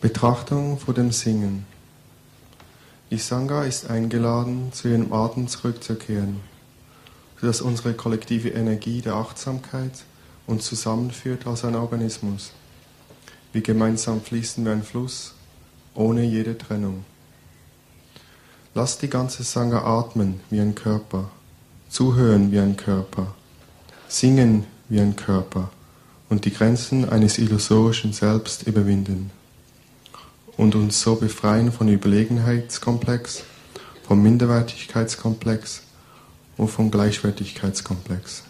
Betrachtung vor dem Singen. Die Sangha ist eingeladen, zu ihrem Atem zurückzukehren, sodass unsere kollektive Energie der Achtsamkeit uns zusammenführt als ein Organismus. Wir gemeinsam fließen wie ein Fluss, ohne jede Trennung. Lass die ganze Sangha atmen wie ein Körper, zuhören wie ein Körper, singen wie ein Körper und die Grenzen eines illusorischen Selbst überwinden und uns so befreien von Überlegenheitskomplex, vom Minderwertigkeitskomplex und vom Gleichwertigkeitskomplex.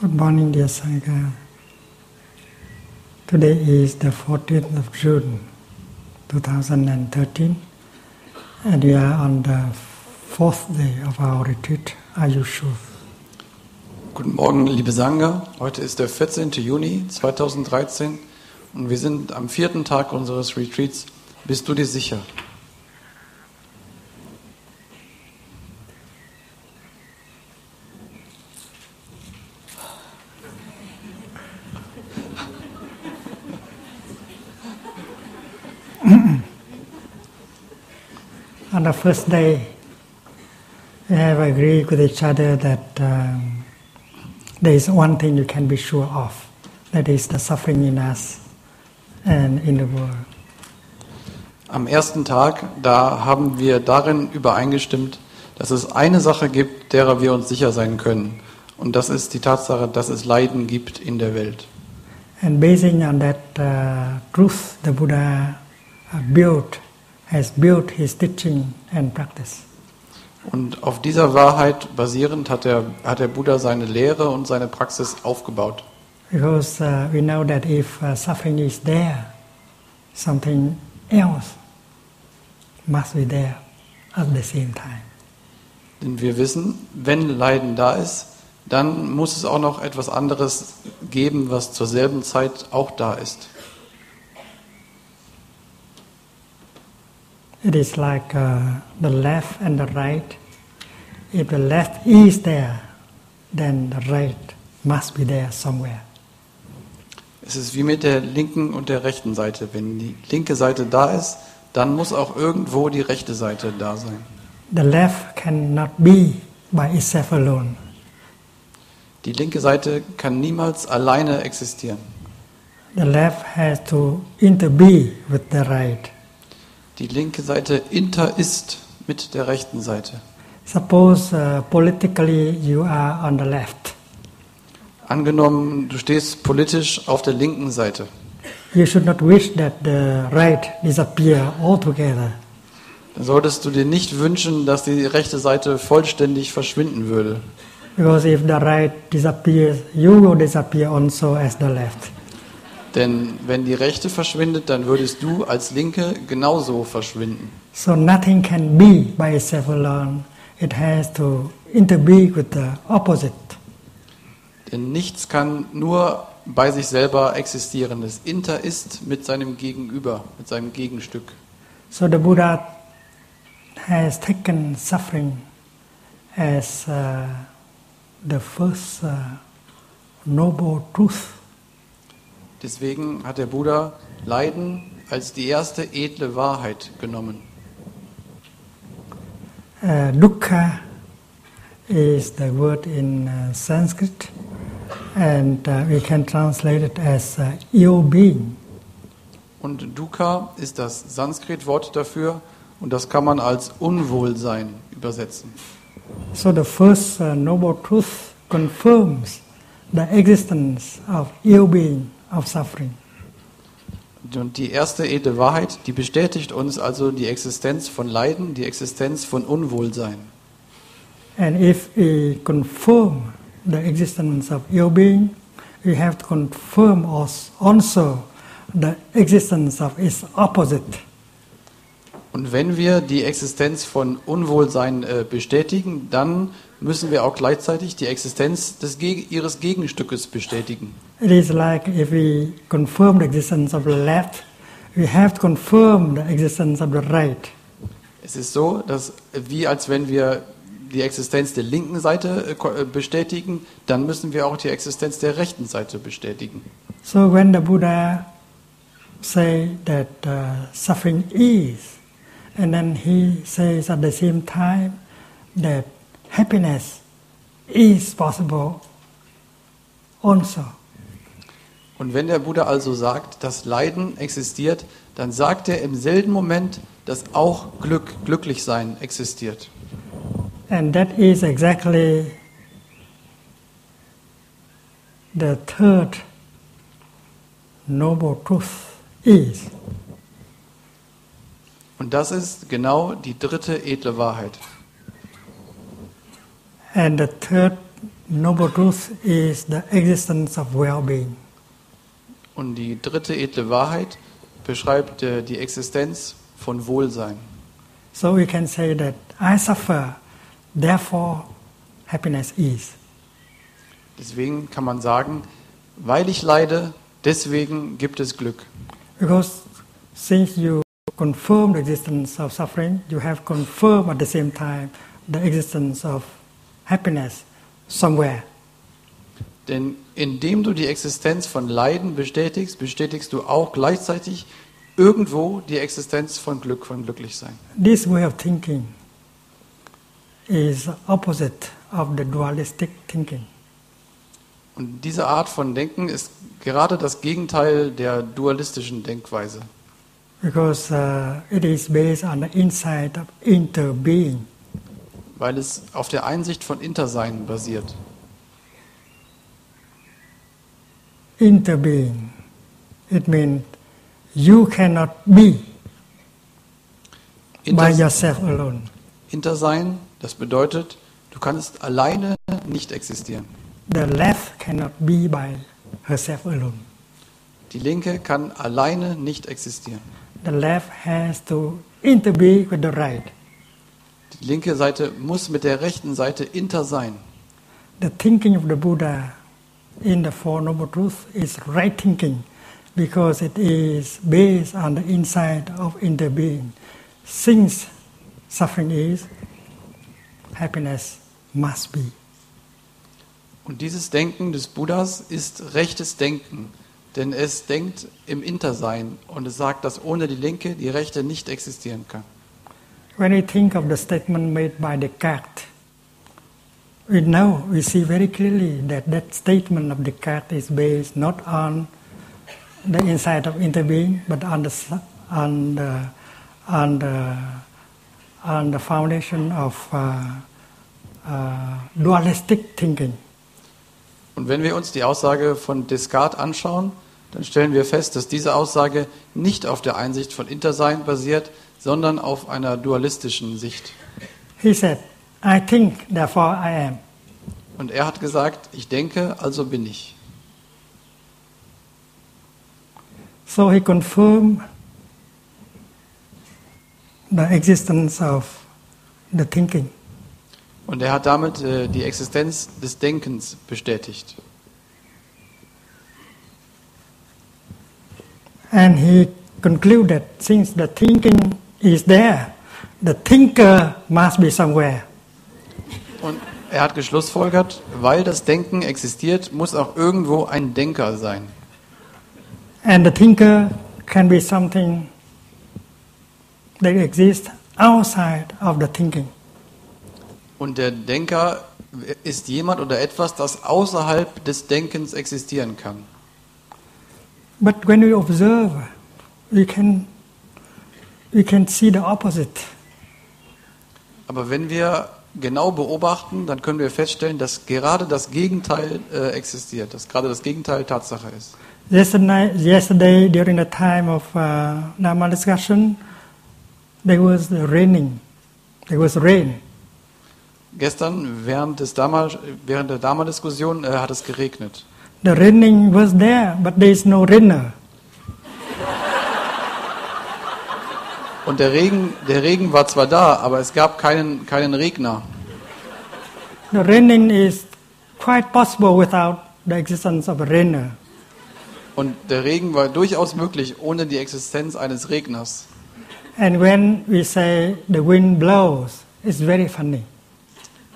Good morning, dear Sangha. Today is the 14th of June 2013, and we are on the fourth day of our retreat, Ayushu. Guten Morgen, liebe Sangha. Heute ist der 14. Juni 2013 und wir sind am vierten Tag unseres Retreats. Bist du dir sicher? First day, we have agreed with each other that um, there is one thing you can be sure of that is the suffering in us and in the world. Am ersten Tag, da haben wir darin übereingestimmt, dass es eine Sache gibt, derer wir uns sicher sein können. Und das ist die Tatsache, dass es Leiden gibt in der Welt. And basing on that uh, truth, the Buddha uh, built, has built his teaching and practice. Und auf dieser Wahrheit basierend hat der, hat der Buddha seine Lehre und seine Praxis aufgebaut. Because uh, we know that if uh, suffering is there, something else must be there at the same time. Denn wir wissen, wenn Leiden da ist, dann muss es auch noch etwas anderes geben, was zur selben Zeit auch da ist. It is like uh, the left and the right. If the left is there, then the right must be there somewhere. Es ist wie mit der linken und der rechten Seite. Wenn die linke Seite da ist, dann muss auch irgendwo die rechte Seite da sein. The left cannot be by itself alone. Die linke Seite kann niemals alleine existieren. The left has to interbe with the right. Die linke Seite inter ist mit der rechten Seite. Suppose uh, politically you are on the left. Angenommen, du stehst politisch auf der linken Seite. You should not wish that the right disappear altogether. Dann solltest du dir nicht wünschen, dass die rechte Seite vollständig verschwinden würde. Because if the right disappears, you will disappear also as the left. Denn wenn die rechte verschwindet, dann würdest du als Linke genauso verschwinden. So nothing can be by itself alone. It has to interbe with the opposite. Denn nichts kann nur bei sich selber existieren. Das Inter ist mit seinem Gegenüber, mit seinem Gegenstück. So the Buddha has taken suffering as uh, the first uh, noble truth. Deswegen hat der Buddha Leiden als die erste edle Wahrheit genommen. Uh, dukkha is the word in uh, Sanskrit, and uh, we can translate it as uh, ill being. Und Dukkha ist das Sanskrit-Wort dafür und das kann man als Unwohlsein übersetzen. So the first noble truth confirms the existence of ill being, of suffering. Und die erste edle Wahrheit, die bestätigt uns also die Existenz von Leiden, die Existenz von Unwohlsein. And if we confirm the existence of ill being, we have to confirm als- also the existence of its opposite. Und wenn wir die Existenz von Unwohlsein äh, bestätigen, dann müssen wir auch gleichzeitig die Existenz des, ihres Gegenstückes bestätigen. It is like if we confirm the existence of the left, we have to confirm the existence of the right. Es ist so, dass wie als wenn wir die Existenz der linken Seite äh, äh, bestätigen, dann müssen wir auch die Existenz der rechten Seite bestätigen. So when the Buddha say that uh, suffering is, and then he says at the same time that happiness is possible also. Und wenn der Buddha also sagt, dass Leiden existiert, dann sagt er im selben Moment, dass auch Glück, Glücklichsein existiert. And that is exactly the third noble truth is. Und das ist genau die dritte edle Wahrheit. And the third Noble Truth is the existence of well being. Und die dritte edle Wahrheit beschreibt äh, die Existenz von Wohlsein. So we can say that I suffer, therefore happiness is. Deswegen kann man sagen, weil ich leide, deswegen gibt es Glück. Because since you confirm the existence of suffering, you have confirmed at the same time the existence of happiness somewhere. Denn indem du die Existenz von Leiden bestätigst, bestätigst du auch gleichzeitig irgendwo die Existenz von Glück, von Glücklichsein. This way of thinking is opposite of the dualistic thinking. Und diese Art von Denken ist gerade das Gegenteil der dualistischen Denkweise. Because uh, it is based on the insight of interbeing. Weil es auf der Einsicht von Intersein basiert. Interbeing. It means you cannot be by Inter yourself alone. Intersein, das bedeutet, du kannst alleine nicht existieren. The left cannot be by herself alone. Die Linke kann alleine nicht existieren. The left has to interbe with the right. Die linke Seite muss mit der rechten Seite inter sein. The thinking of the Buddha in the Four Noble Truths is right thinking because it is based on the insight of interbeing. Since suffering is, happiness must be. Und dieses Denken des Buddhas ist rechtes Denken, denn es denkt im Intersein und es sagt, dass ohne die linke die rechte nicht existieren kann. When we think of the statement made by Descartes, we know, we see very clearly that that statement of Descartes is based not on the insight of interbeing, but on the, on the, on the, on the foundation of uh, uh, dualistic thinking. Und wenn wir uns die Aussage von Descartes anschauen, dann stellen wir fest, dass diese Aussage nicht auf der Einsicht von Intersein basiert, sondern auf einer dualistischen Sicht. He said, I think, therefore I am. Und er hat gesagt, ich denke, also bin ich. So he confirmed the existence of the thinking. Und er hat damit äh, die Existenz des Denkens bestätigt. And he concluded since the thinking is there, the thinker must be somewhere. Und er hat geschlussfolgert, weil das Denken existiert, muss auch irgendwo ein Denker sein. And the thinker can be something that exists outside of the thinking. Und der Denker ist jemand oder etwas, das außerhalb des Denkens existieren kann. But when we observe, we can, we can see the opposite. Aber wenn wir genau beobachten, dann können wir feststellen, dass gerade das Gegenteil äh, existiert, dass gerade das Gegenteil Tatsache ist. Yesterday, yesterday during the time of uh, Dharma discussion, there was raining. There was rain. Gestern während, des Dharma, während der Dharma-Diskussion äh, hat es geregnet. The raining was there, but there is no rainer. Und der Regen, der Regen war zwar da, aber es gab keinen, keinen Regner. The raining is quite possible without the existence of a rainer. Und der Regen war durchaus möglich ohne die Existenz eines Regners. And when we say the wind blows, it's very funny.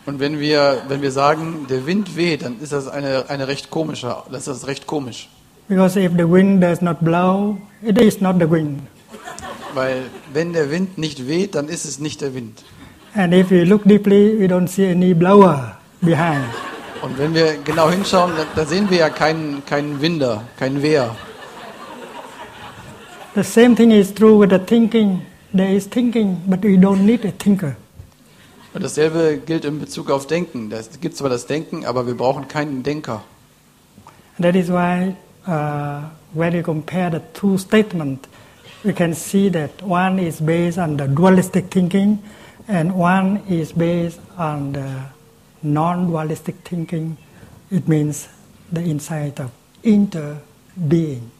Und wenn wir, wenn wir sagen, der Wind weht, dann ist das eine, eine recht komische, das ist recht komisch. Because if the wind does not blow, it is not the wind. Weil wenn der Wind nicht weht, dann ist es nicht der Wind. And if we look deeply, we don't see any blower behind. Und wenn wir genau hinschauen, da, sehen wir ja keinen, keinen Winder, keinen Wehr. The same thing is true with the thinking. There is thinking, but we don't need a thinker. Und dasselbe gilt in Bezug auf Denken. Es gibt zwar das Denken, aber wir brauchen keinen Denker. That is why uh, when you compare the two statements, we can see that one is based on the dualistic thinking and one is based on the non-dualistic thinking it means the insight of interbeing.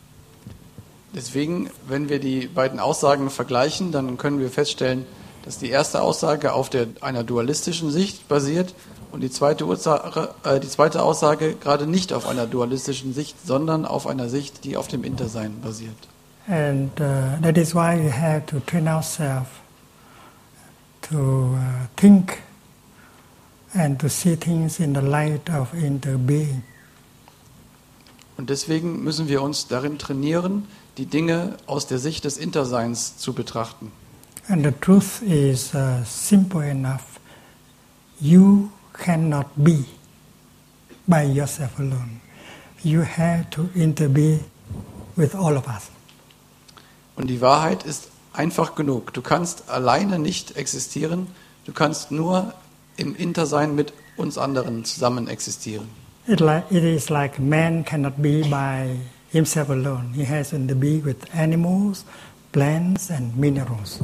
Deswegen, wenn wir die beiden Aussagen vergleichen, dann können wir feststellen, dass die erste Aussage auf der, einer dualistischen Sicht basiert und die zweite, Ursache, äh, die zweite Aussage gerade nicht auf einer dualistischen Sicht, sondern auf einer Sicht, die auf dem Intersein basiert. And uh, that is why we have to train ourselves to uh, think and to see things in the light of interbeing. Und deswegen müssen wir uns darin trainieren, die Dinge aus der Sicht des Interseins zu betrachten. And the truth is uh, simple enough. You cannot be by yourself alone. You have to interbe with all of us. Und die Wahrheit ist einfach genug. Du kannst alleine nicht existieren, du kannst nur im Intersein mit uns anderen zusammen existieren. It, like, it is like man cannot be by himself alone. He has to be with animals, plants, and minerals.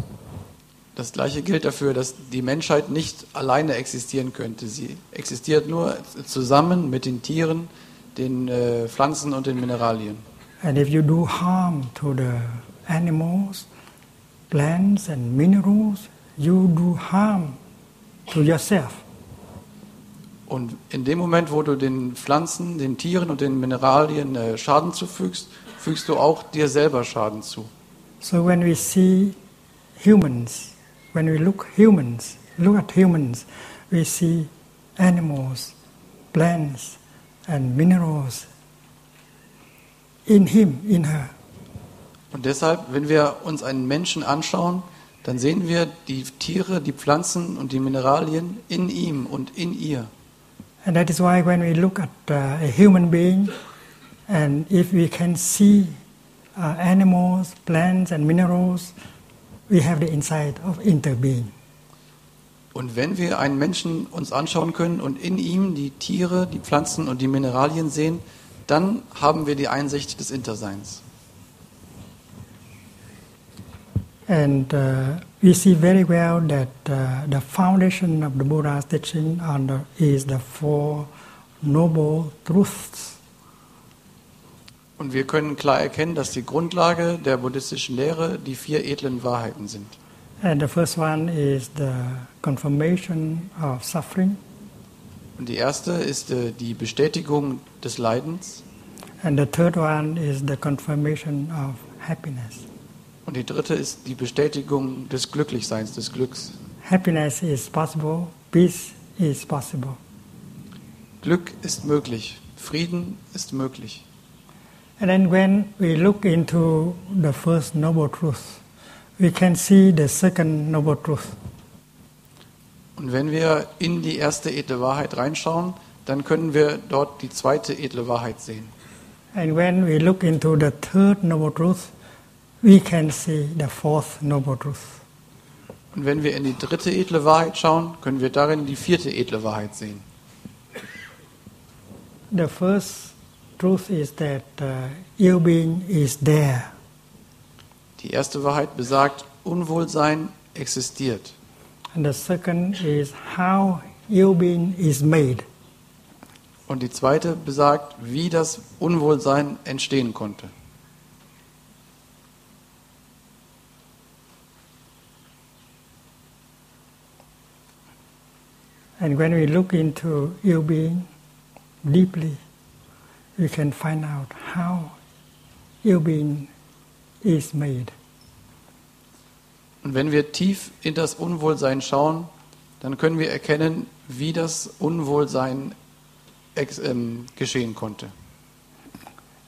Das gleiche gilt dafür, dass die Menschheit nicht alleine existieren könnte. Sie existiert nur zusammen mit den Tieren, den äh, Pflanzen und den Mineralien. And if you do harm to the animals, plants, and minerals, you do harm to yourself. Und in dem Moment, wo du den Pflanzen, den Tieren und den Mineralien äh, Schaden zufügst, fügst du auch dir selber Schaden zu. So when we see humans, when we look humans, look at humans, we see animals, plants, and minerals in him, in her. Und deshalb, wenn wir uns einen Menschen anschauen, dann sehen wir die Tiere, die Pflanzen und die Mineralien in ihm und in ihr. And that is why when we look at uh, a human being, and if we can see uh, animals, plants, and minerals, we have the insight of interbeing. Und wenn wir einen Menschen uns anschauen können und in ihm die Tiere, die Pflanzen und die Mineralien sehen, dann haben wir die Einsicht des Interseins. And uh, we see very well that uh, the foundation of the Buddha's teaching the, is the Four Noble Truths. Und wir können klar erkennen, dass die Grundlage der buddhistischen Lehre die vier edlen Wahrheiten sind. And the first one is the confirmation of suffering, Und die erste ist äh, die Bestätigung des Leidens. and the third one is the confirmation of happiness. Und die dritte ist die Bestätigung des Glücklichseins, des Glücks. Happiness is possible, peace is possible. Glück ist möglich, Frieden ist möglich. And then when we look into the first noble truth, we can see the second noble truth. Und wenn wir in die erste edle Wahrheit reinschauen, dann können wir dort die zweite edle Wahrheit sehen. And when we look into the third noble truth, we can see the fourth noble truth. Und wenn wir in die dritte edle Wahrheit schauen, können wir darin die vierte edle Wahrheit sehen. The first truth is that uh, ill being is there. Die erste Wahrheit besagt, Unwohlsein existiert. And the second is how ill being is made. Und die zweite besagt, wie das Unwohlsein entstehen konnte. And when we look into ill being deeply, we can find out how ill being is made. Und wenn wir tief in das Unwohlsein schauen, dann können wir erkennen, wie das Unwohlsein ähm, geschehen konnte.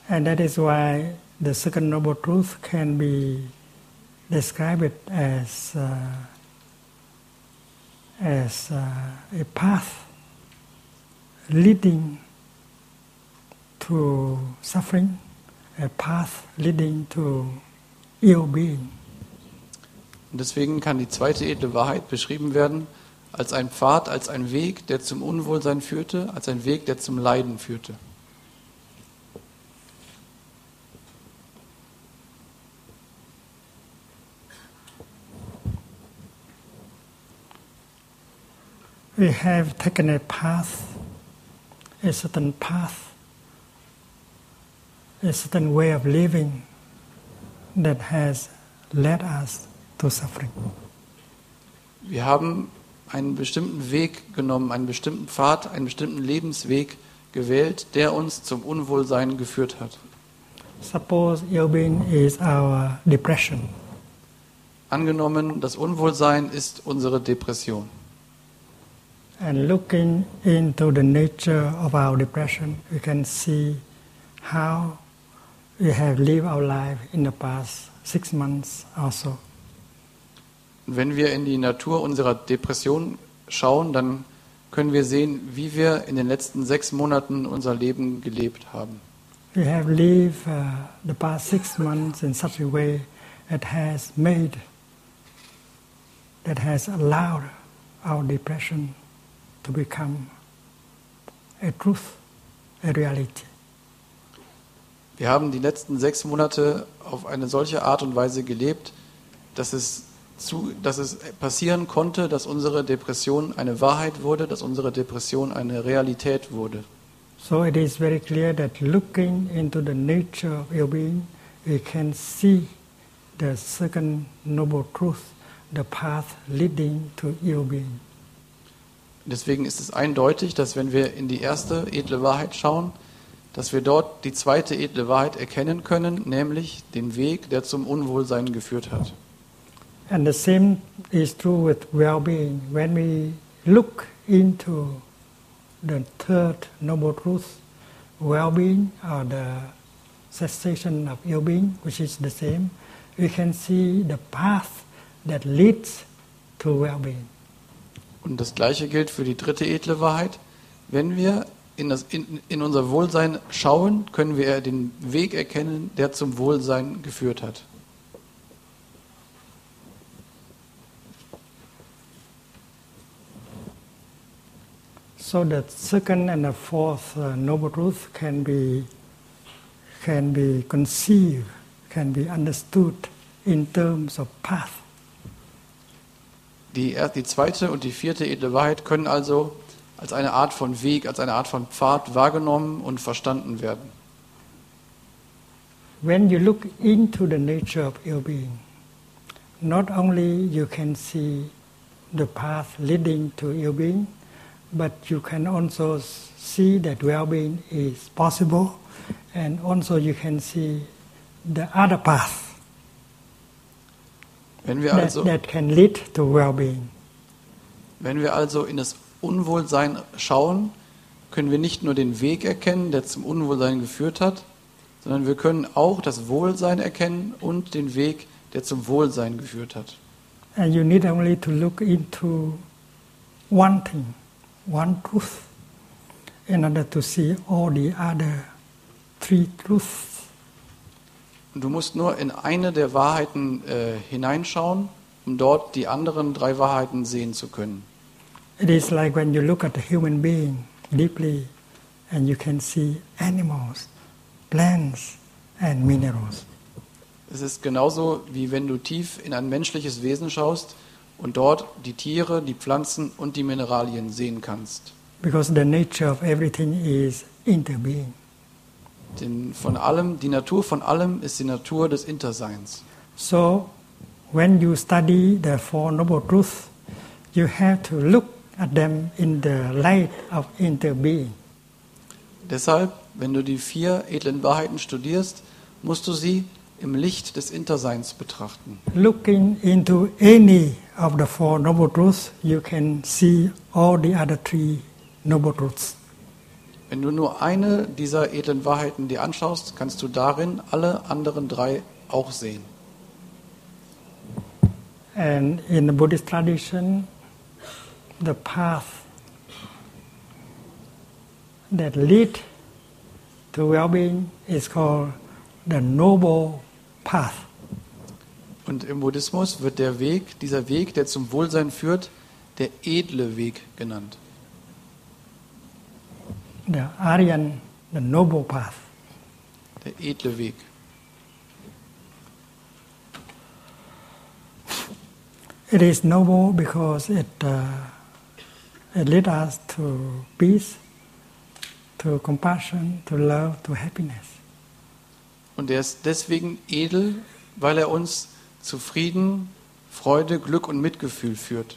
And that is why the second noble truth can be described as, uh, as uh, a path leading to suffering, a path leading to ill being. Und deswegen kann die zweite edle Wahrheit beschrieben werden als ein Pfad, als ein Weg, der zum Unwohlsein führte, als ein Weg, der zum Leiden führte. We have taken a path a certain path, a certain way of living that has led us to suffering. Wir haben einen bestimmten Weg genommen, einen bestimmten Pfad, einen bestimmten Lebensweg gewählt, der uns zum Unwohlsein geführt hat. Suppose ill-being is our depression. Angenommen, das Unwohlsein ist unsere Depression. And looking into the nature of our depression, we can see how we have lived our life in the past six months or so. Wenn wir in die Natur unserer Depression schauen, dann können wir sehen, wie wir in den letzten sechs Monaten unser Leben gelebt haben. We have lived uh, the past six months in such a way that has made, that has allowed our depression to become a truth, a reality. Wir haben die letzten sechs Monate auf eine solche Art und Weise gelebt, dass es, zu, dass es passieren konnte, dass unsere Depression eine Wahrheit wurde, dass unsere Depression eine Realität wurde. So it is very clear that looking into the nature of your being, we can see the second noble truth, the path leading to your being. Deswegen ist es eindeutig, dass wenn wir in die erste edle Wahrheit schauen, dass wir dort die zweite edle Wahrheit erkennen können, nämlich den Weg, der zum Unwohlsein geführt hat. And the same is true with well-being. When we look into the third noble truth, well-being or the cessation of ill-being, which is the same, we can see the path that leads to well-being. Und das Gleiche gilt für die dritte edle Wahrheit. Wenn wir in, das, in, in unser Wohlsein schauen, können wir den Weg erkennen, der zum Wohlsein geführt hat. So the second and the fourth uh, noble truth can be can be conceived, can be understood in terms of path. Die, die zweite und die vierte edle Wahrheit können also als eine Art von Weg, als eine Art von Pfad wahrgenommen und verstanden werden. When you look into the nature of ill being, not only you can see the path leading to ill being, but you can also see that well being is possible, and also you can see the other path Wenn wir that, also, that can lead to well wenn wir also in das Unwohlsein schauen, können wir nicht nur den Weg erkennen, der zum Unwohlsein geführt hat, sondern wir können auch das Wohlsein erkennen und den Weg, der zum Wohlsein geführt hat. And you need only to look into one thing, one truth, in order to see all the other three truths. Und du musst nur in eine der Wahrheiten äh, hineinschauen, um dort die anderen drei Wahrheiten sehen zu können. It is like when you look at a human being deeply and you can see animals, plants, and minerals. Es ist genauso, wie wenn du tief in ein menschliches Wesen schaust und dort die Tiere, die Pflanzen und die Mineralien sehen kannst. Because the nature of everything is interbeing. Denn von allem, die Natur von allem ist die Natur des Interseins. So, when you study the Four Noble Truths, you have to look at them in the light of interbeing. Deshalb, wenn du die vier edlen Wahrheiten studierst, musst du sie im Licht des Interseins betrachten. Looking into any of the Four Noble Truths, you can see all the other three Noble Truths. Wenn du nur eine dieser edlen Wahrheiten dir anschaust, kannst du darin alle anderen drei auch sehen. And in the Buddhist tradition, the path that lead to well-being is called the noble path. Und im Buddhismus wird der Weg, dieser Weg, der zum Wohlsein führt, der edle Weg genannt. The Aryan, the noble path. Der edle Weg. It is noble because it uh, it leads us to peace, to compassion, to love, to happiness. Und er ist deswegen edel, weil er uns zu Frieden, Freude, Glück und Mitgefühl führt.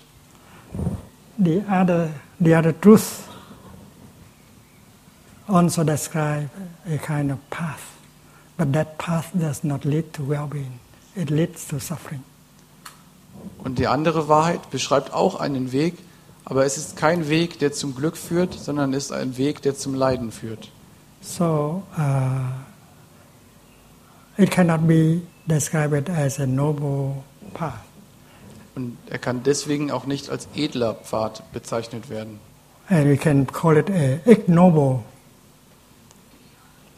The other, the other truth also describe a kind of path, but that path does not lead to well-being. It leads to suffering. Und die andere Wahrheit beschreibt auch einen Weg, aber es ist kein Weg, der zum Glück führt, sondern es ist ein Weg, der zum Leiden führt. So uh, it cannot be described as a noble path. Und er kann deswegen auch nicht als edler Pfad bezeichnet werden. And we can call it a ignoble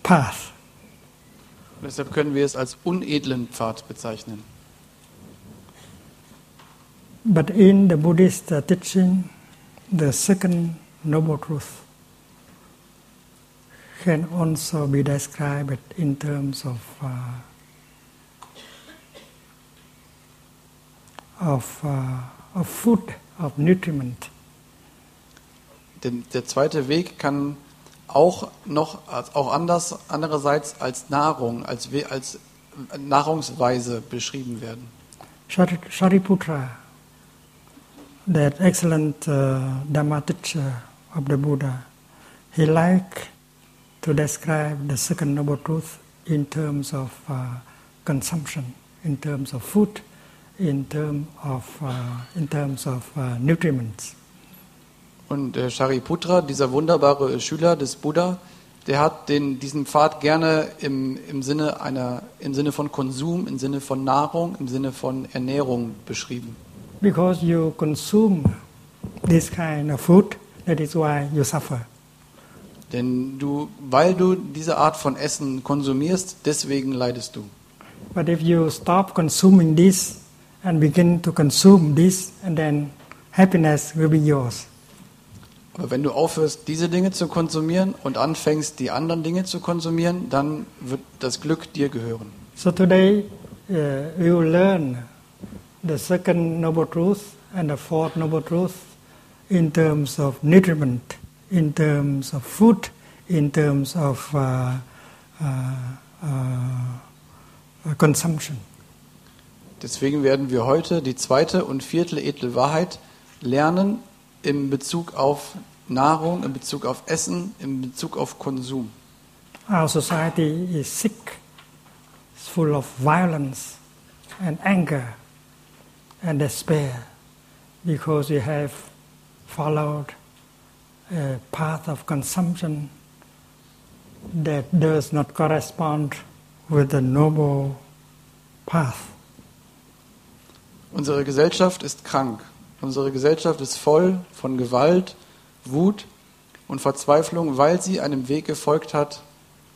path. Deshalb können wir es als unedlen Pfad bezeichnen. But in the Buddhist teaching, the second noble truth can also be described in terms of uh, of uh, of food, of nutriment. Denn der zweite Weg kann auch noch auch anders andererseits als Nahrung, als, als Nahrungsweise beschrieben werden. Shari- Shariputra, that excellent uh, Dhamma teacher of the Buddha, he liked to describe the second noble truth in terms of uh, consumption, in terms of food, in terms of uh, in terms of uh, nutriments. Und der Shariputra, dieser wunderbare Schüler des Buddha, der hat den, diesen Pfad gerne im, im, Sinne einer, im Sinne von Konsum, im Sinne von Nahrung, im Sinne von Ernährung beschrieben. Because you consume this kind of food, that is why you suffer. Denn du, weil du diese Art von Essen konsumierst, deswegen leidest du. But if you stop consuming this and begin to consume this, and then happiness will be yours. Aber wenn du aufhörst, diese Dinge zu konsumieren und anfängst, die anderen Dinge zu konsumieren, dann wird das Glück dir gehören. So today uh, we will learn the second noble truth and the fourth noble truth in terms of nutriment, in terms of food, in terms of uh, uh, uh, consumption. Deswegen werden wir heute die zweite und vierte edle Wahrheit lernen in Bezug auf Nahrung, in Bezug auf Essen, in Bezug auf Konsum. Our society is sick, it's full of violence and anger and despair because we have followed a path of consumption that does not correspond with the noble path. Unsere Gesellschaft ist krank. Unsere Gesellschaft ist voll von Gewalt, Wut und Verzweiflung, weil sie einem Weg gefolgt hat,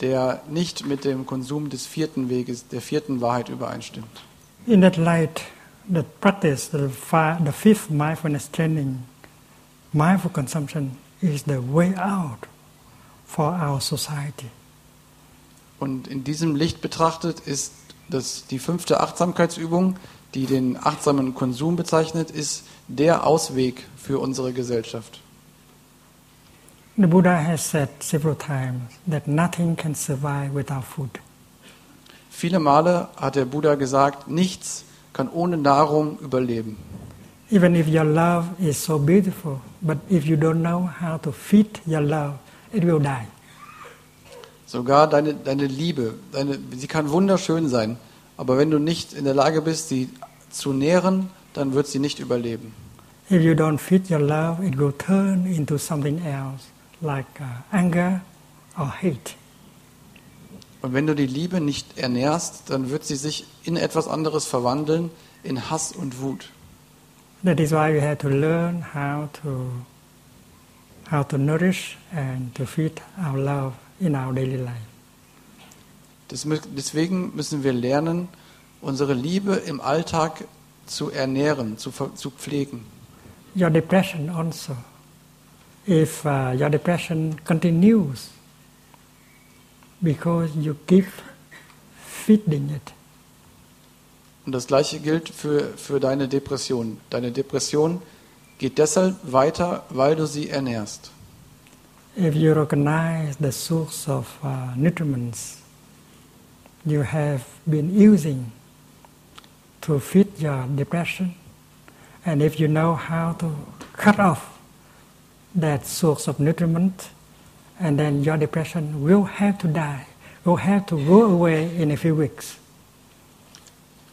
der nicht mit dem Konsum des vierten Weges, der vierten Wahrheit übereinstimmt. In that light, the practice, the, the fifth mindfulness training, mindful consumption is the way out for our society. Und in diesem Licht betrachtet ist das die fünfte Achtsamkeitsübung, die den achtsamen Konsum bezeichnet, ist der Ausweg für unsere Gesellschaft. The Buddha has said several times that nothing can survive without food. Viele Male hat der Buddha gesagt, nichts kann ohne Nahrung überleben. Even if your love is so beautiful, but if you don't know how to feed your love, it will die. Sogar deine, deine Liebe, deine, sie kann wunderschön sein, aber wenn du nicht in der Lage bist, sie zu nähren, dann wird sie nicht überleben. If you don't feed your love, it will turn into something else, like uh, anger or hate. Und wenn du die Liebe nicht ernährst, dann wird sie sich in etwas anderes verwandeln, in Hass und Wut. That is why we have to learn how to how to nourish and to feed our love in our daily life. Deswegen müssen wir lernen, unsere Liebe im Alltag zu ernähren, zu, zu pflegen. Your depression also. If uh, your depression continues because you keep feeding it, Und das Gleiche gilt für, für deine Depression. Deine Depression geht deshalb weiter, weil du sie ernährst. if you recognize the source of uh, nutriments you have been using to feed your depression, and if you know how to cut off that source of nutriment, and then your depression will have to die, will have to go away in a few weeks.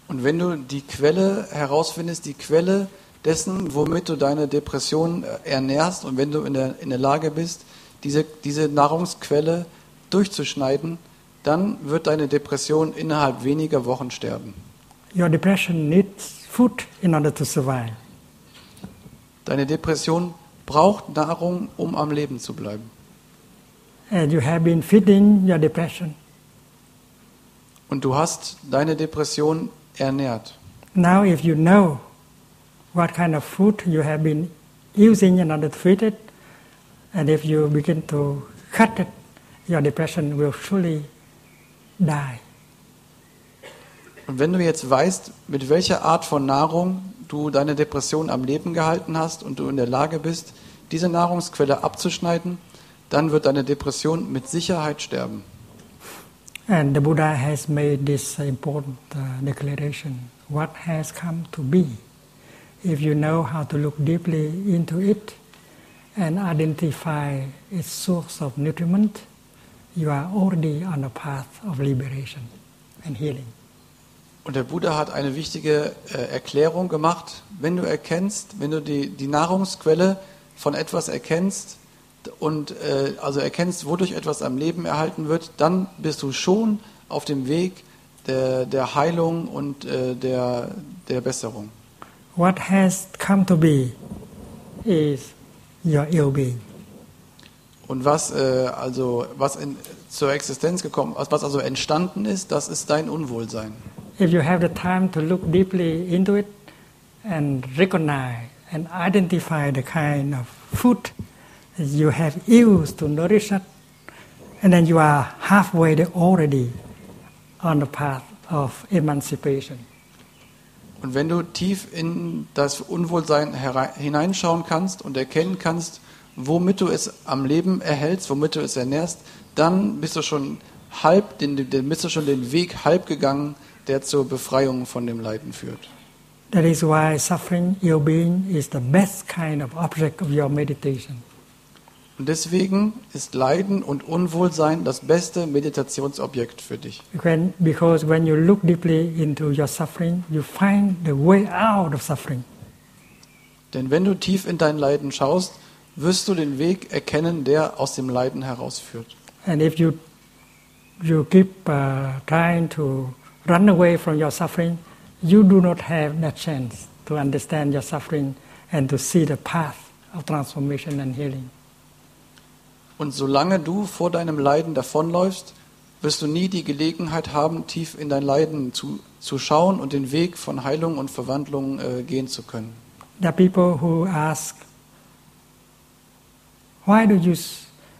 Und wenn du die Quelle herausfindest, die Quelle dessen, womit du deine Depression äh, ernährst und wenn du in der, in der Lage bist, diese, diese Nahrungsquelle durchzuschneiden, dann wird deine Depression innerhalb weniger Wochen sterben. Your depression needs food in order to survive. Deine Depression braucht Nahrung, um am Leben zu bleiben. And you have been feeding your depression. Und du hast deine Depression ernährt. Now, if you know what kind of food you have been using in order to feed it, and if you begin to cut it, your depression will surely die. Und wenn du jetzt weißt, mit welcher Art von Nahrung du deine Depression am Leben gehalten hast und du in der Lage bist, diese Nahrungsquelle abzuschneiden, dann wird deine Depression mit Sicherheit sterben. And the Buddha has made this important uh, declaration what has come to be. If you know how to look deeply into it and identify its source of nutriment, you are already on the path of liberation and healing. Und der Buddha hat eine wichtige äh, Erklärung gemacht. Wenn du erkennst, wenn du die, die Nahrungsquelle von etwas erkennst und äh, also erkennst, wodurch etwas am Leben erhalten wird, dann bist du schon auf dem Weg der, der Heilung und äh, der, der Besserung. What has come to be is your ill being. Und was äh, also was in, zur Existenz gekommen, was also entstanden ist, das ist dein Unwohlsein. If you have the time to look deeply into it and recognize and identify the kind of food you have used to nourish it, and then you are halfway there already on the path of emancipation. Und wenn du tief in das Unwohlsein hineinschauen kannst und erkennen kannst, womit du es am Leben erhältst, womit du es ernährst, dann bist du schon halb, den, den, bist du schon den Weg halb gegangen, der zur Befreiung von dem Leiden führt. That is why suffering, ill being, is the best kind of object of your meditation. Und deswegen ist Leiden und Unwohlsein das beste Meditationsobjekt für dich. When, because when you look deeply into your suffering, you find the way out of suffering. Denn wenn du tief in dein Leiden schaust, wirst du den Weg erkennen, der aus dem Leiden herausführt. And if you you keep uh, trying to run away from your suffering, you do not have that chance to understand your suffering and to see the path of transformation and healing. Und solange du vor deinem Leiden davonläufst, wirst du nie die Gelegenheit haben, tief in dein Leiden zu, zu schauen und den Weg von Heilung und Verwandlung äh, gehen zu können. Are people who ask, why do you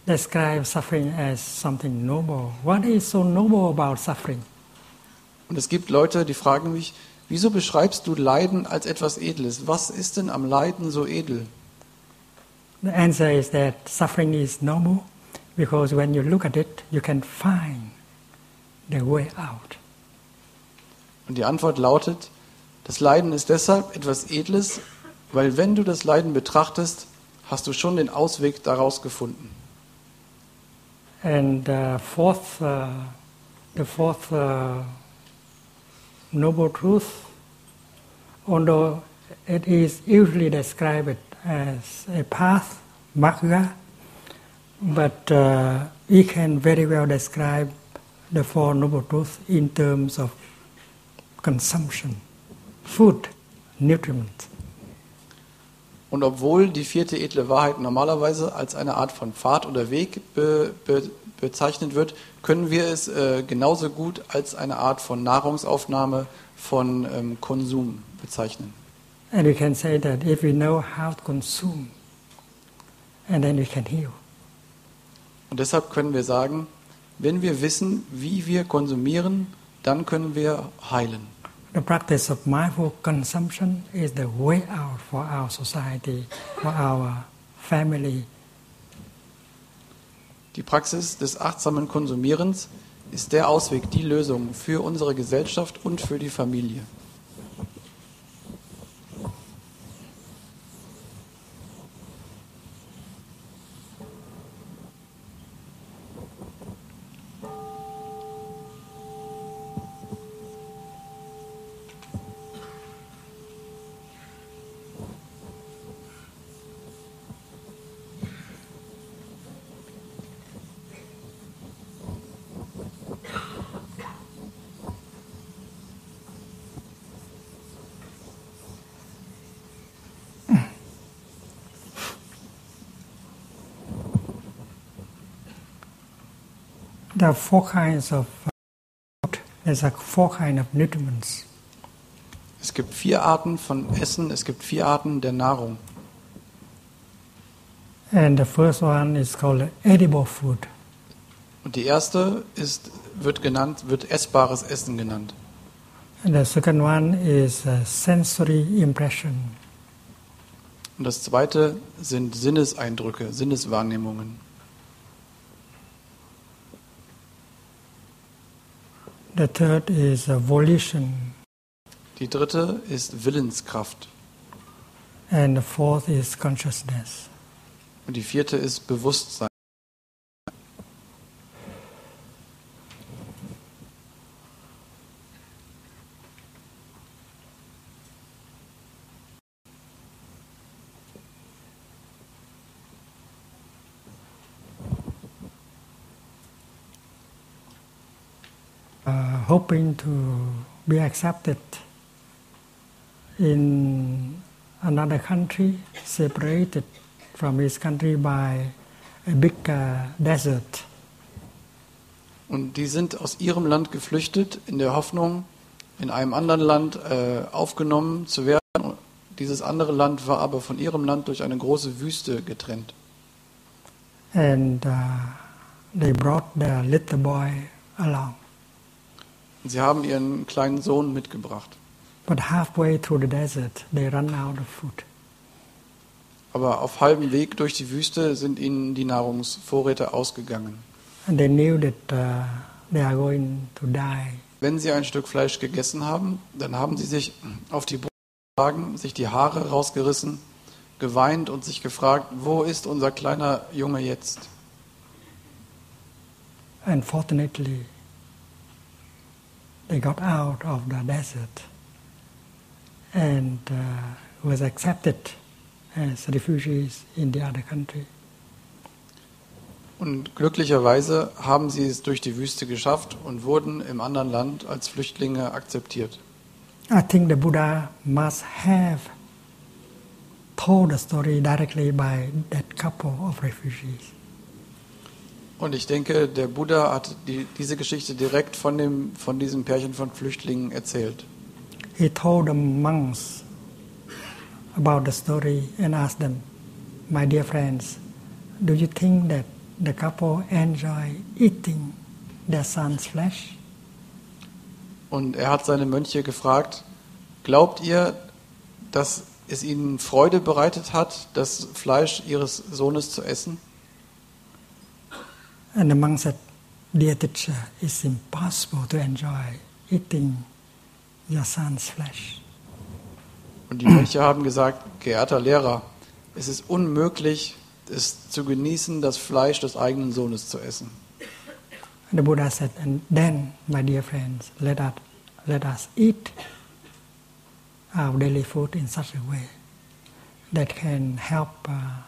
describe suffering as something noble? What is so noble about suffering? Und es gibt Leute, die fragen mich, wieso beschreibst du Leiden als etwas Edles? Was ist denn am Leiden so edel? The answer is that suffering is noble because when you look at it, you can find the way out. Und die Antwort lautet, das Leiden ist deshalb etwas Edles, weil wenn du das Leiden betrachtest, hast du schon den Ausweg daraus gefunden. And uh, fourth, uh, the fourth uh, noble truth, although it is usually described as a path, magga, but uh, we can very well describe the four noble truths in terms of consumption, food, nutriment. Und obwohl die vierte edle Wahrheit normalerweise als eine Art von Pfad oder Weg be, be, bezeichnet wird, können wir es äh, genauso gut als eine Art von Nahrungsaufnahme, von ähm, Konsum bezeichnen. And we can say that if we know how to consume, and then we can heal. Und deshalb können wir sagen, wenn wir wissen, wie wir konsumieren, dann können wir heilen. The practice of mindful consumption is the way out for our society, for our family. Die Praxis des achtsamen Konsumierens ist der Ausweg, die Lösung für unsere Gesellschaft und für die Familie. Are four kinds of food. There's like four kind of nutriments. Es gibt vier Arten von Essen, es gibt vier Arten der Nahrung. And the first one is called edible food. Und die erste ist, wird genannt, wird essbares Essen genannt. And the second one is sensory impression. Und das zweite sind Sinneseindrücke, Sinneswahrnehmungen. The third is uh, volition. Die dritte ist Willenskraft. And the fourth is consciousness. Und die vierte ist Bewusstsein. Hoping to be accepted in another country, separated from his country by a big uh, desert. Und die sind aus ihrem Land geflüchtet in der Hoffnung, in einem anderen Land äh, aufgenommen zu werden. Dieses andere Land war aber von ihrem Land durch eine große Wüste getrennt. And uh, they brought their little boy along. Sie haben ihren kleinen Sohn mitgebracht. But halfway through the desert, they run out of food. Aber auf halbem Weg durch die Wüste sind ihnen die Nahrungsvorräte ausgegangen. And they knew that uh, they are going to die. Wenn sie ein Stück Fleisch gegessen haben, dann haben sie sich auf die Brust geschlagen, sich die Haare rausgerissen, geweint und sich gefragt, wo ist unser kleiner Junge jetzt? Unfortunately, they got out of the desert and uh, was accepted as refugees in the other country. Und glücklicherweise haben sie es durch die Wüste geschafft und wurden im anderen Land als Flüchtlinge akzeptiert. I think the Buddha must have told the story directly by that couple of refugees. Und ich denke, der Buddha hat die, diese Geschichte direkt von, dem, von diesem Pärchen von Flüchtlingen erzählt. He told the monks about the story and asked them, My dear friends, do you think that the couple enjoy eating their son's flesh? Und er hat seine Mönche gefragt, glaubt ihr, dass es ihnen Freude bereitet hat, das Fleisch ihres Sohnes zu essen? And the monk said, Dear teacher, it's impossible to enjoy eating your son's flesh. Und die Mönche haben gesagt, geehrter Lehrer, es ist unmöglich, es zu genießen, das Fleisch des eigenen Sohnes zu essen. And the Buddha said, And then, my dear friends, let us, let us eat our daily food in such a way that can help uh,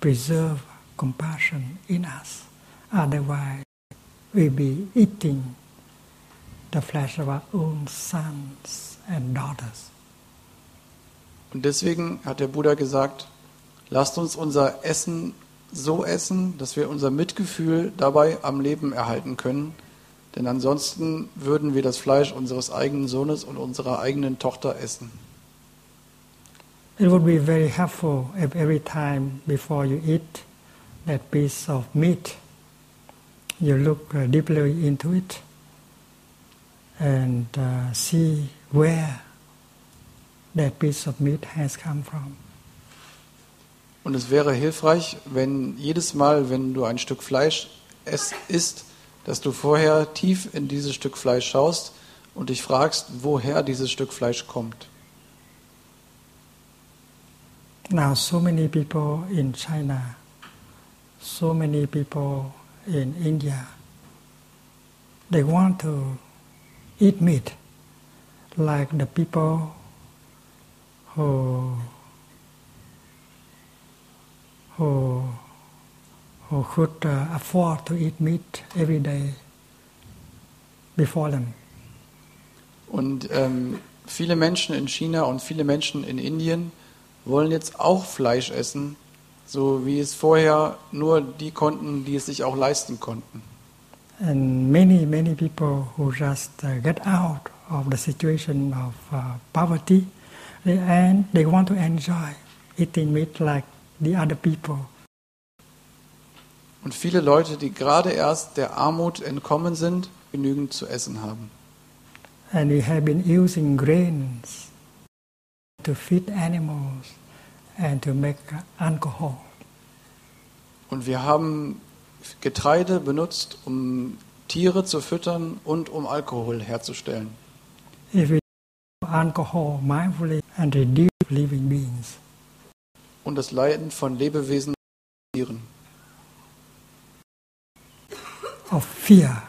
preserve compassion in us. Otherwise, we'll be eating the flesh of our own sons and daughters. Und deswegen hat der Buddha gesagt, lasst uns unser Essen so essen, dass wir unser Mitgefühl dabei am Leben erhalten können. Denn ansonsten würden wir das Fleisch unseres eigenen Sohnes und unserer eigenen Tochter essen. It would be very helpful if every time before you eat that piece of meat, you look uh, deeply into it and uh, see where that piece of meat has come from. Und es wäre hilfreich, wenn jedes Mal, wenn du ein Stück Fleisch isst, dass du vorher tief in dieses Stück Fleisch schaust und dich fragst, woher dieses Stück Fleisch kommt. Now, so many people in China, so many people in India, they want to eat meat like the people who, who, who could uh, afford to eat meat every day before them. Und ähm, viele Menschen in China und viele Menschen in Indien wollen jetzt auch Fleisch essen, so wie es vorher nur die konnten, die es sich auch leisten konnten. And many, many people who just uh, get out of the situation of uh, poverty, they, and they want to enjoy eating meat like the other people. Und viele Leute, die gerade erst der Armut entkommen sind, genügend zu essen haben. And we have been using grains to feed animals and to make alcohol. Und wir haben Getreide benutzt, um Tiere zu füttern und um Alkohol herzustellen. If we alcohol mindfully and reduce living beings, Und das Leiden von Lebewesen Tieren. of fear,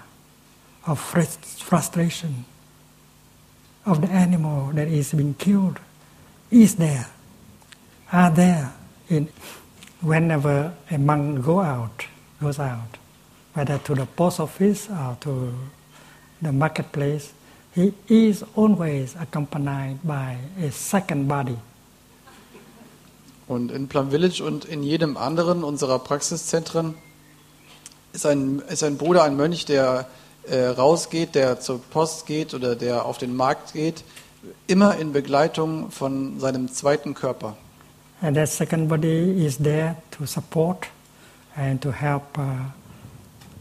of frus- frustration of the animal that is being killed is there, are there in whenever a monk go out, goes out, whether to the post office or to the marketplace, he is always accompanied by a second body. Und in Plum Village und in jedem anderen unserer Praxiszentren ist ein, ist ein Bruder, ein Mönch, der äh, rausgeht, der zur Post geht oder der auf den Markt geht, immer in Begleitung von seinem zweiten Körper. And that second body is there to support and to help uh,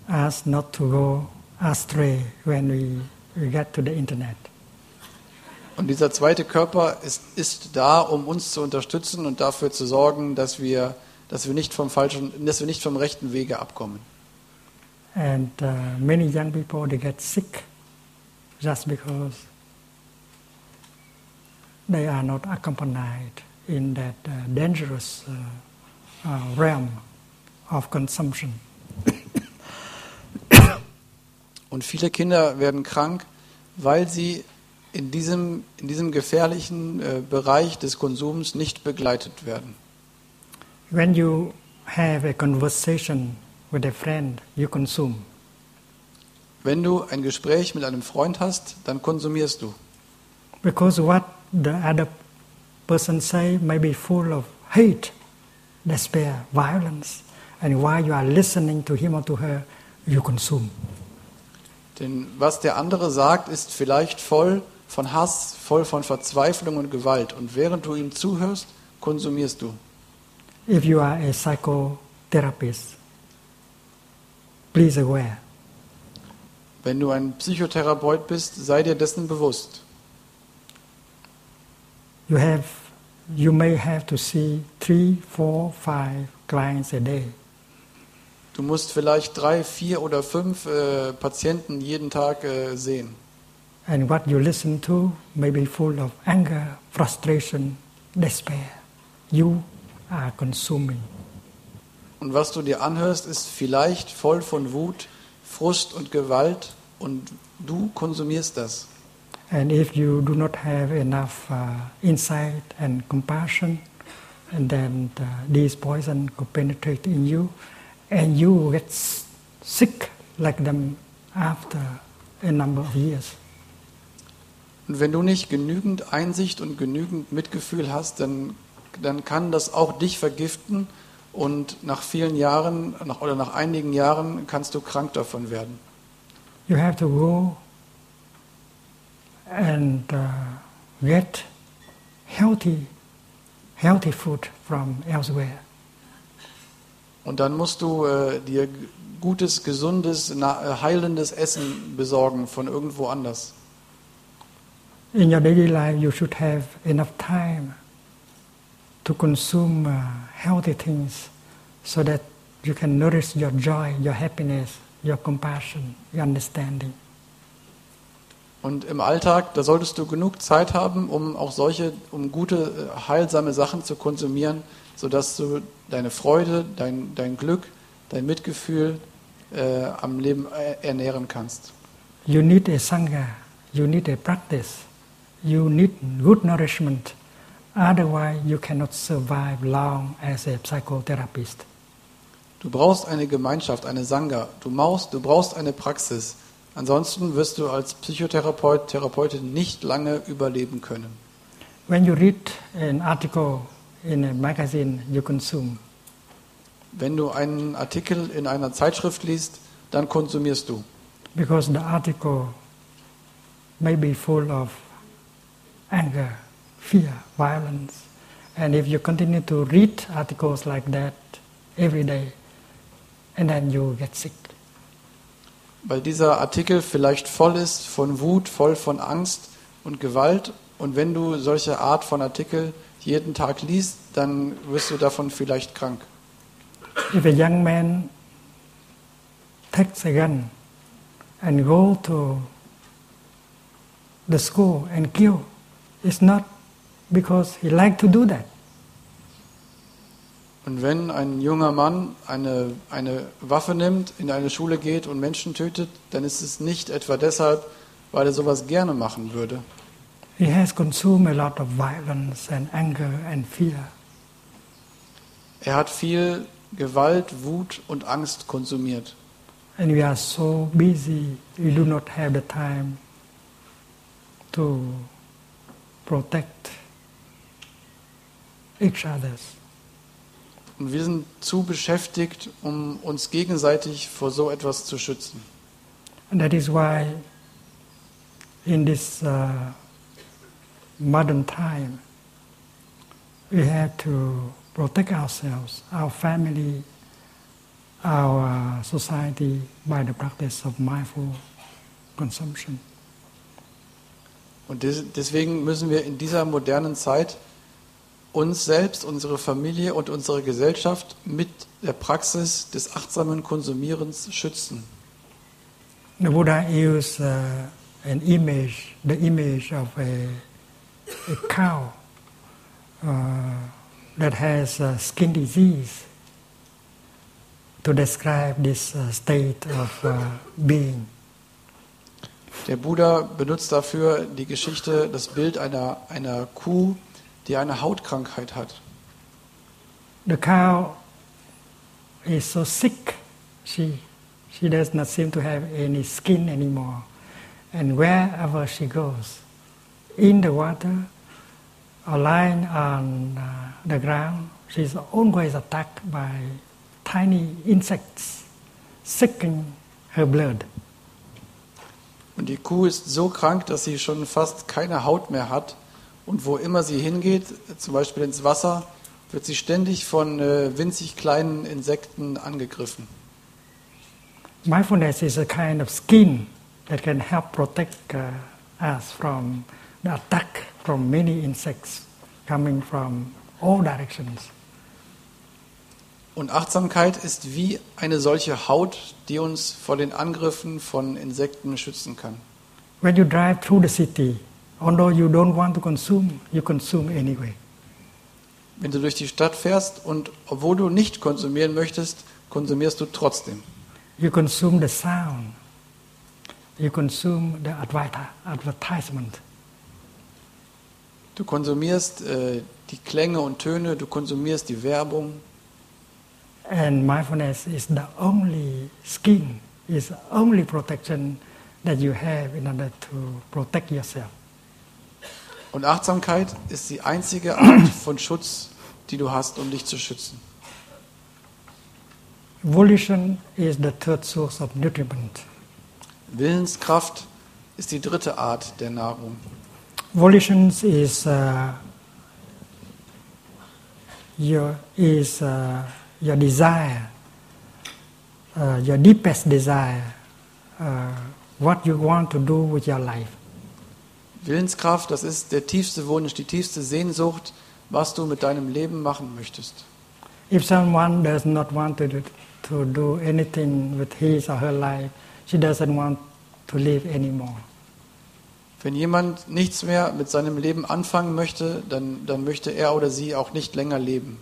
us not to go astray when we, we get to the internet. Und dieser zweite Körper ist, ist da, um uns zu unterstützen und dafür zu sorgen, dass wir, dass wir, nicht, vom falschen, dass wir nicht vom rechten Wege abkommen. And uh, many young people they get sick just because they are not accompanied in that uh, dangerous uh, uh, realm of consumption. Und viele Kinder werden krank, weil sie in diesem, in diesem gefährlichen äh, Bereich des Konsums nicht begleitet werden. When you have a conversation with a friend, you consume. Wenn du ein Gespräch mit einem Freund hast, dann konsumierst du. Because what the other person say may be full of hate, despair, violence, and while you are listening to him or to her, you consume. Denn was der andere sagt, ist vielleicht voll von Hass, voll von Verzweiflung und Gewalt. Und während du ihm zuhörst, konsumierst du. If you are a psychotherapist, please aware. Wenn du ein Psychotherapeut bist, sei dir dessen bewusst. You have, you may have to see three, four, five clients a day. Du musst vielleicht drei, vier oder fünf äh, Patienten jeden Tag äh, sehen. And what you listen to may be full of anger, frustration, despair. You are consuming. Und was du dir anhörst, ist vielleicht voll von Wut, Frust und Gewalt und du konsumierst das. And if you do not have enough uh, insight and compassion, and then uh, these poison could penetrate in you, and you get sick like them after a number of years. Und wenn du nicht genügend Einsicht und genügend Mitgefühl hast, dann, dann kann das auch dich vergiften und nach vielen Jahren nach, oder nach einigen Jahren kannst du krank davon werden. You have to go and uh, get healthy, healthy food from elsewhere. Und dann musst du äh, dir gutes, gesundes, na, äh, heilendes Essen besorgen von irgendwo anders. In your daily life, you should have enough time to consume uh, healthy things so that you can nourish your joy, your happiness, your compassion, your understanding. Und im Alltag, da solltest du genug Zeit haben, um auch solche, um gute, äh, heilsame Sachen zu konsumieren, sodass du deine Freude, dein, dein Glück, dein Mitgefühl äh, am Leben äh, ernähren kannst. You need a sangha, you need a practice, you need good nourishment. Otherwise, you cannot survive long as a psychotherapist. Du brauchst eine Gemeinschaft, eine Sangha. Du brauchst, du brauchst eine Praxis. Ansonsten wirst du als Psychotherapeut, Therapeutin nicht lange überleben können. When you read an article in a magazine you consume, Wenn du einen Artikel in einer Zeitschrift liest, dann konsumierst du. because the article may be full of anger, fear, violence. And if you continue to read articles like that every day, and then you get sick. Weil dieser Artikel vielleicht voll ist von Wut, voll von Angst und Gewalt. Und wenn du solche Art von Artikel jeden Tag liest, dann wirst du davon vielleicht krank. If a young man takes a gun and go to the school and kill, it's not because he like to do that. Und wenn ein junger Mann eine, eine Waffe nimmt, in eine Schule geht und Menschen tötet, dann ist es nicht etwa deshalb, weil er sowas gerne machen würde. He has consumed a lot of violence and anger and fear. Er hat viel Gewalt, Wut und Angst konsumiert. And we are so busy, we do not have the time to protect each others. Und wir sind zu beschäftigt, um uns gegenseitig vor so etwas zu schützen. And that is why in this uh, modern time we have to protect ourselves, our family, our society by the practice of mindful consumption. Und des- deswegen müssen wir in dieser modernen Zeit uns selbst, unsere Familie und unsere Gesellschaft mit der Praxis des achtsamen Konsumierens schützen. The Buddha used uh, an image, the image of a, a cow uh, that has uh, skin disease to describe this uh, state of uh, being. Der Buddha benutzt dafür die Geschichte, das Bild einer, einer Kuh, die eine Hautkrankheit hat. The cow is so sick, she, she does not seem to have any skin anymore. And wherever she goes, in the water or lying on uh, the ground, she's always attacked by tiny insects, sucking her blood. Und die Kuh ist so krank, dass sie schon fast keine Haut mehr hat. Und wo immer sie hingeht, zum Beispiel ins Wasser, wird sie ständig von äh, winzig kleinen Insekten angegriffen. Mindfulness is a kind of skin that can help protect uh, us from the attack from many insects coming from all directions. Und Achtsamkeit ist wie eine solche Haut, die uns vor den Angriffen von Insekten schützen kann. When you drive through the city, although you don't want to consume, you consume anyway. Wenn du durch die Stadt fährst und obwohl du nicht konsumieren möchtest, konsumierst du trotzdem. You consume the sound. You consume the adverti- advertisement. Du konsumierst äh, die Klänge und Töne, du konsumierst die Werbung. And mindfulness is the only skin, is the only protection that you have in order to protect yourself. Und Achtsamkeit ist die einzige Art von Schutz, die du hast, um dich zu schützen. Volition is the third source of nutriment. Willenskraft ist die dritte Art der Nahrung. Volition is uh, your is uh, your desire, uh, your deepest desire, uh, what you want to do with your life. Willenskraft, das ist der tiefste Wunsch, die tiefste Sehnsucht, was du mit deinem Leben machen möchtest. If someone does not want to do, to do anything with his or her life, she doesn't want to live anymore. Wenn jemand nichts mehr mit seinem Leben anfangen möchte, dann, dann möchte er oder sie auch nicht länger leben.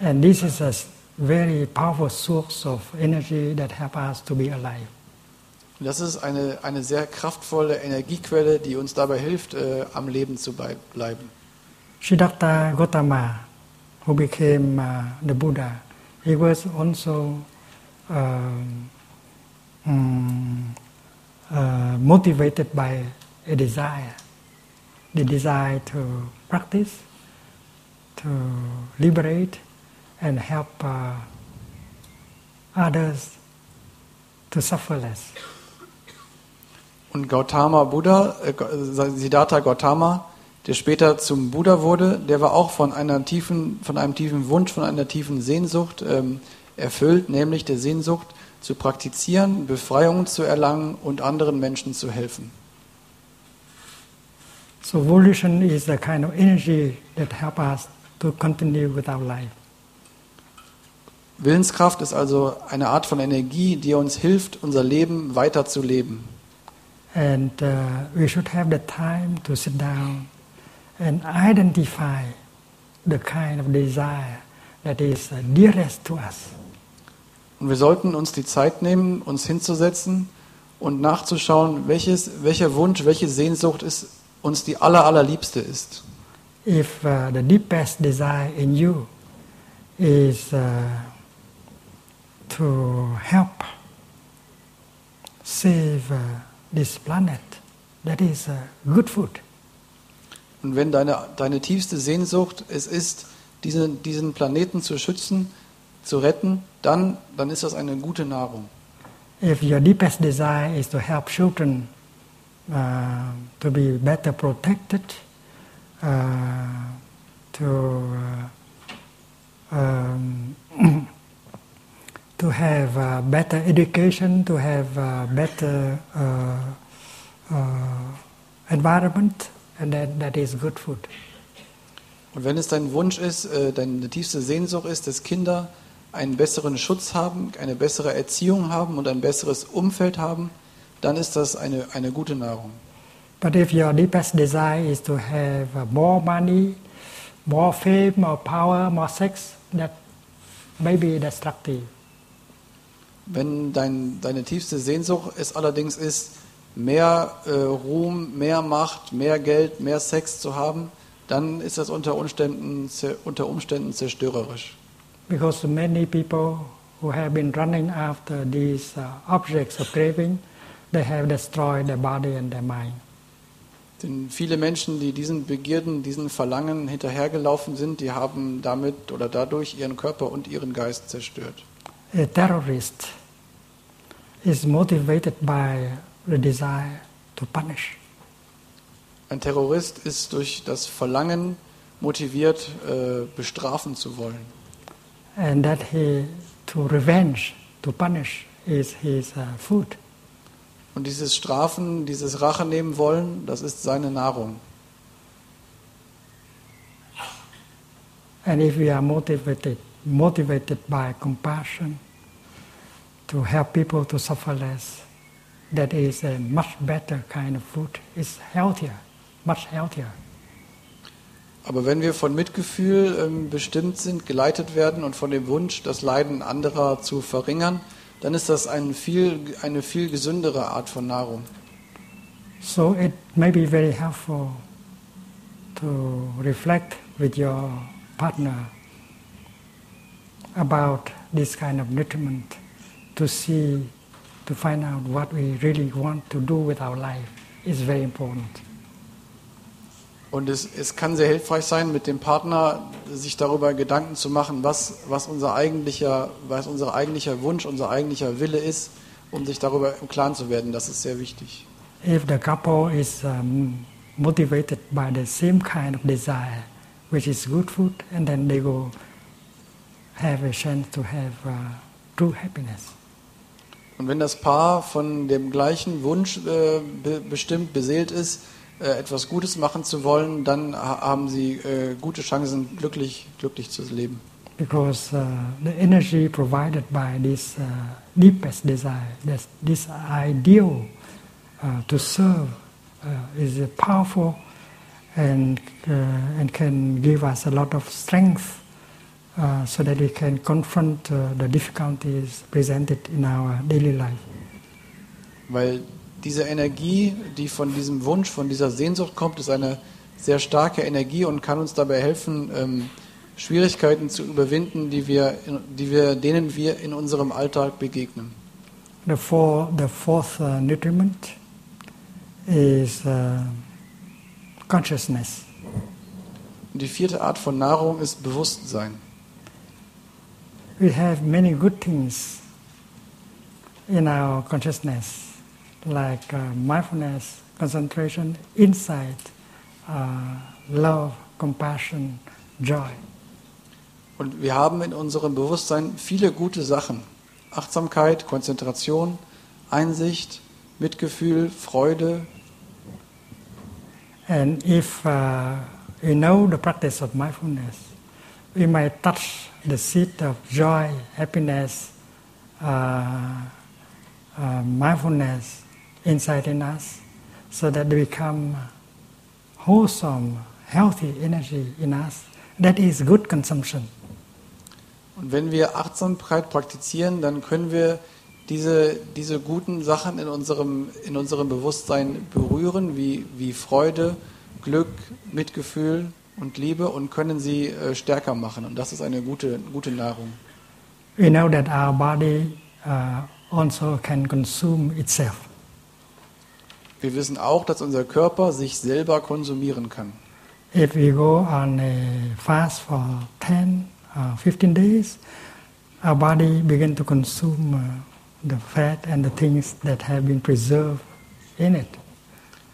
And this is a very powerful source of energy that helps us to be alive. Und das ist eine, eine sehr kraftvolle Energiequelle, die uns dabei hilft, äh, am Leben zu bleiben. Siddhartha Gautama, who became uh, the Buddha, he was also um, mm, uh, motivated by a desire, the desire to practice, to liberate, and help uh, others to suffer less. Und Gautama Buddha, äh, Siddhartha Gautama, der später zum Buddha wurde, der war auch von, einer tiefen, von einem tiefen Wunsch, von einer tiefen Sehnsucht ähm, erfüllt, nämlich der Sehnsucht zu praktizieren, Befreiung zu erlangen und anderen Menschen zu helfen. So volition is the kind of energy that helps us to continue with our life. Willenskraft ist also eine Art von Energie, die uns hilft, unser Leben weiter zu leben. And uh, we should have the time to sit down and identify the kind of desire that is uh, dearest to us. Und wir sollten uns die Zeit nehmen, uns hinzusetzen und nachzuschauen, welches, welcher Wunsch, welche Sehnsucht es uns die aller, allerliebste ist. If uh, the deepest desire in you is uh, to help save uh, this planet, that is uh, good food. Und wenn deine, deine tiefste Sehnsucht es ist, diesen, diesen Planeten zu schützen, zu retten, dann, dann ist das eine gute Nahrung. If your deepest desire is to help children uh, to be better protected, uh, to uh, um, to have uh, better education, to have uh, better uh, uh, environment, and that, that is good food. Und wenn es dein Wunsch ist, äh, deine tiefste Sehnsucht ist, dass Kinder einen besseren Schutz haben, eine bessere Erziehung haben und ein besseres Umfeld haben, dann ist das eine, eine gute Nahrung. But if your deepest desire is to have uh, more money, more fame, more power, more sex, that may be destructive. Wenn dein, deine tiefste Sehnsucht es allerdings ist, mehr äh, Ruhm, mehr Macht, mehr Geld, mehr Sex zu haben, dann ist das unter Umständen, unter Umständen zerstörerisch. Because many people who have been running after these uh, objects of craving, they have destroyed their body and their mind. Denn viele Menschen, die diesen Begierden, diesen Verlangen hinterhergelaufen sind, die haben damit oder dadurch ihren Körper und ihren Geist zerstört. A terrorist is motivated by the desire to punish. Ein Terrorist ist durch das Verlangen motiviert, äh, bestrafen zu wollen. And that he, to revenge, to punish, is his uh, food. Und dieses Strafen, dieses Rache nehmen wollen, das ist seine Nahrung. And if we are motivated, motivated by compassion to help people to suffer less, that is a much better kind of food. It's healthier, much healthier. Aber wenn wir von Mitgefühl ähm, bestimmt sind, geleitet werden und von dem Wunsch, das Leiden anderer zu verringern, dann ist das ein viel, eine viel gesündere Art von Nahrung. So it may be very helpful to reflect with your partner about this kind of nutriment to see, to find out what we really want to do with our life is very important. Und es, es kann sehr hilfreich sein, mit dem Partner sich darüber Gedanken zu machen, was, was, unser eigentlicher, was unser eigentlicher Wunsch, unser eigentlicher Wille ist, um sich darüber im Klaren zu werden. Das ist sehr wichtig. If the couple is um, motivated by the same kind of desire, which is good food, and then they go have a chance to have uh, true happiness. Und wenn das Paar von dem gleichen Wunsch äh, be bestimmt beseelt ist, äh, etwas Gutes machen zu wollen, dann ha- haben sie äh, gute Chancen, glücklich, glücklich zu leben. because uh, the energy provided by this uh, deepest desire, this, this ideal uh, to serve, uh, is powerful and uh, and can give us a lot of strength, uh, so that we can confront uh, the difficulties presented in our daily life. Weil diese Energie, die von diesem Wunsch, von dieser Sehnsucht kommt, ist eine sehr starke Energie und kann uns dabei helfen, ähm, Schwierigkeiten zu überwinden, die wir, die wir, denen wir in unserem Alltag begegnen. The, four, the fourth uh, nutriment is uh, consciousness. Die vierte Art von Nahrung ist Bewusstsein. We have many good things in our consciousness, like uh, mindfulness, concentration, insight, uh, love, compassion, joy. Und wir haben in unserem Bewusstsein viele gute Sachen. Achtsamkeit, Konzentration, Einsicht, Mitgefühl, Freude. And if uh, we know the practice of mindfulness, we might touch the seed of joy, happiness, uh, uh, mindfulness inside in us, so that they become wholesome, healthy energy in us. That is good consumption. Und wenn wir Achtsamkeit praktizieren, dann können wir diese, diese guten Sachen in unserem, in unserem Bewusstsein berühren, wie, wie Freude, Glück, Mitgefühl und Liebe und können sie äh, stärker machen. Und das ist eine gute, gute Nahrung. We know that our body uh, also can consume itself. Wir wissen auch, dass unser Körper sich selber konsumieren kann. If we go on a fast for 10 uh, 15 days, our body begin to consume uh, the fat and the things that have been preserved in it.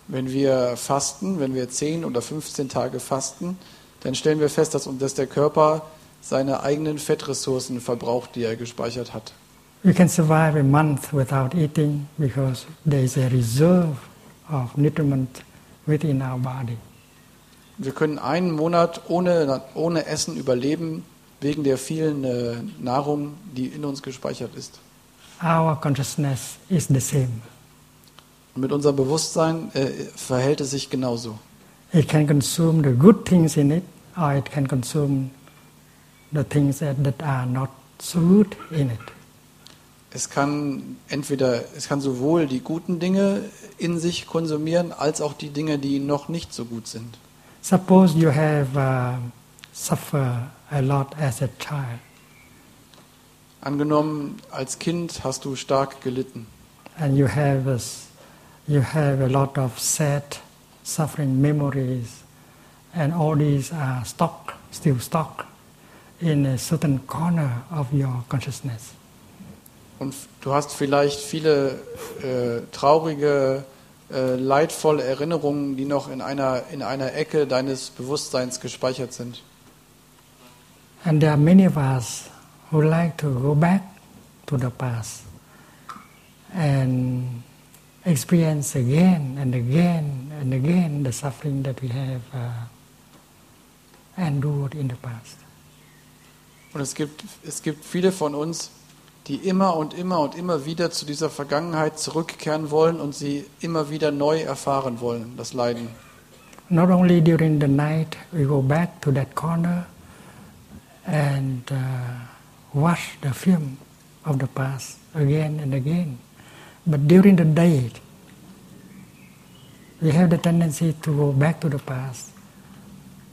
Wenn wir fasten, wenn wir 10 oder 15 Tage fasten, dann stellen wir fest, dass, dass der Körper seine eigenen Fettressourcen verbraucht, die er gespeichert hat. We can survive a month without eating because there is a reserve of nutriment within our body. Wir können einen Monat ohne, ohne Essen überleben, wegen der vielen äh, Nahrung, die in uns gespeichert ist. Our consciousness is the same. Und mit unserem Bewusstsein äh, verhält es sich genauso. It can consume the good things in it, or it can consume the things that, that are not so good in it. Es kann entweder, es kann sowohl die guten Dinge in sich konsumieren, als auch die Dinge, die noch nicht so gut sind. Suppose you have uh, suffered a lot as a child, Angenommen, als Kind hast du stark gelitten and you have a, you have a lot of sad, suffering memories, and all these are stuck, still stuck in a certain corner of your consciousness. und du hast vielleicht viele äh, traurige, äh, leidvolle Erinnerungen, die noch in einer, in einer Ecke deines Bewusstseins gespeichert sind. And there are many of us who like to go back to the past and experience again and again and again the suffering that we have uh, endured in the past. Und es gibt, es gibt viele von uns, die immer und immer und immer wieder zu dieser Vergangenheit zurückkehren wollen und sie immer wieder neu erfahren wollen, das Leiden. Not only during the night we go back to that corner and uh, watch the film of the past again and again, but during the day we have the tendency to go back to the past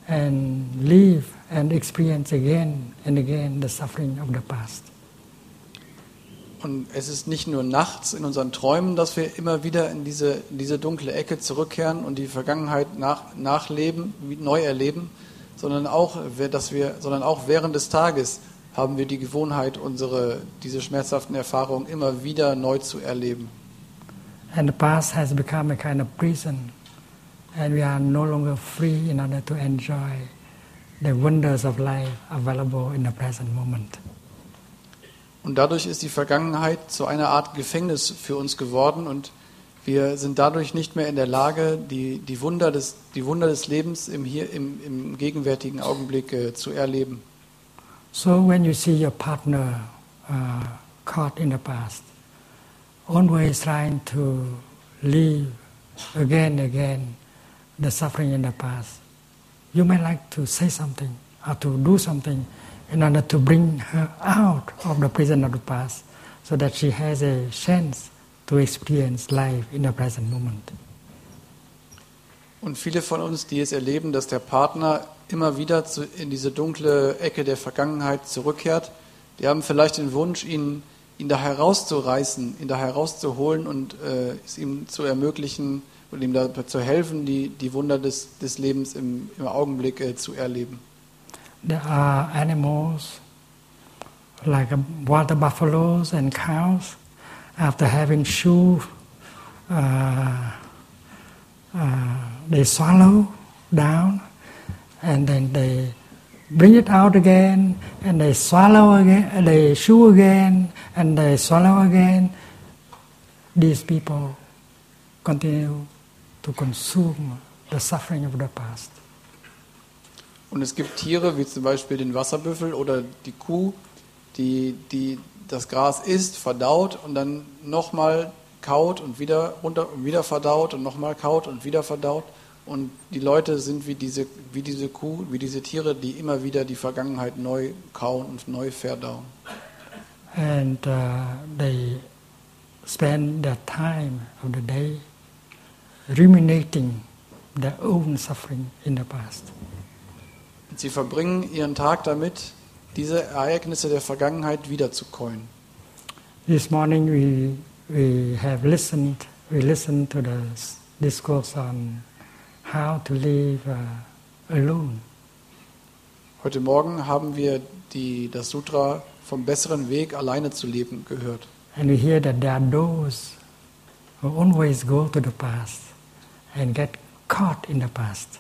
and live and experience again and again the suffering of the past. Und es ist nicht nur nachts in unseren Träumen, dass wir immer wieder in diese, in diese dunkle Ecke zurückkehren und die Vergangenheit nach, nachleben, neu erleben, sondern auch, dass wir, sondern auch während des Tages haben wir die Gewohnheit, unsere, diese schmerzhaften Erfahrungen immer wieder neu zu erleben. And the past has become a kind of prison, and we are no longer free in order to enjoy the wonders of life available in the present moment. Und dadurch ist die Vergangenheit zu einer Art Gefängnis für uns geworden und Wir sind dadurch nicht mehr in der Lage, die, die, Wunder, des, die Wunder des Lebens im, hier, im, im gegenwärtigen Augenblick äh, zu erleben. So when you see your partner uh, caught in the past, always trying to leave again and again the suffering in the past, you may like to say something or to do something in order to bring her out of the prison of the past so that she has a chance to experience life in the present moment. Und viele von uns, die es erleben, dass der Partner immer wieder zu, in diese dunkle Ecke der Vergangenheit zurückkehrt, die haben vielleicht den Wunsch, ihn, ihn da herauszureißen, ihn da herauszuholen und äh, es ihm zu ermöglichen und ihm da zu helfen, die, die Wunder des, des Lebens im, im Augenblick äh, zu erleben. There are animals like water buffaloes and cows. After having chew, uh, uh, they swallow down and then they bring it out again and they swallow again, they chew again and they swallow again. These people continue to consume the suffering of the past. Und es gibt Tiere, wie zum Beispiel den Wasserbüffel oder die Kuh, die, die das Gras isst, verdaut und dann nochmal kaut und wieder runter und wieder verdaut und nochmal kaut und wieder verdaut. Und die Leute sind wie diese, wie diese Kuh, wie diese Tiere, die immer wieder die Vergangenheit neu kauen und neu verdauen. And uh, they spend their time of the day ruminating their own suffering in the past. Und sie verbringen ihren Tag damit, diese Ereignisse der Vergangenheit wiederzukäuen. This morning we, we have listened, we listened to the discourse on how to live uh, alone. Heute Morgen haben wir die, das Sutra vom besseren Weg, alleine zu leben, gehört. And we hear that there are those who always go to the past and get caught in the past.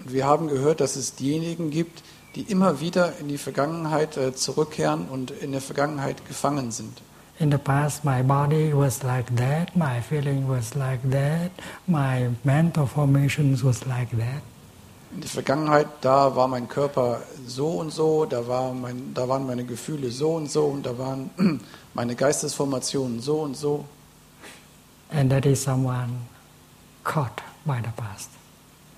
Und wir haben gehört, dass es diejenigen gibt, die immer wieder in die Vergangenheit äh, zurückkehren und in der Vergangenheit gefangen sind. In the past, my body was like that, my feeling was like that, my mental formations was like that. In der Vergangenheit, da war mein Körper so und so, da, war mein, da waren meine Gefühle so und so und da waren meine Geistesformationen so und so. And that is someone caught by the past.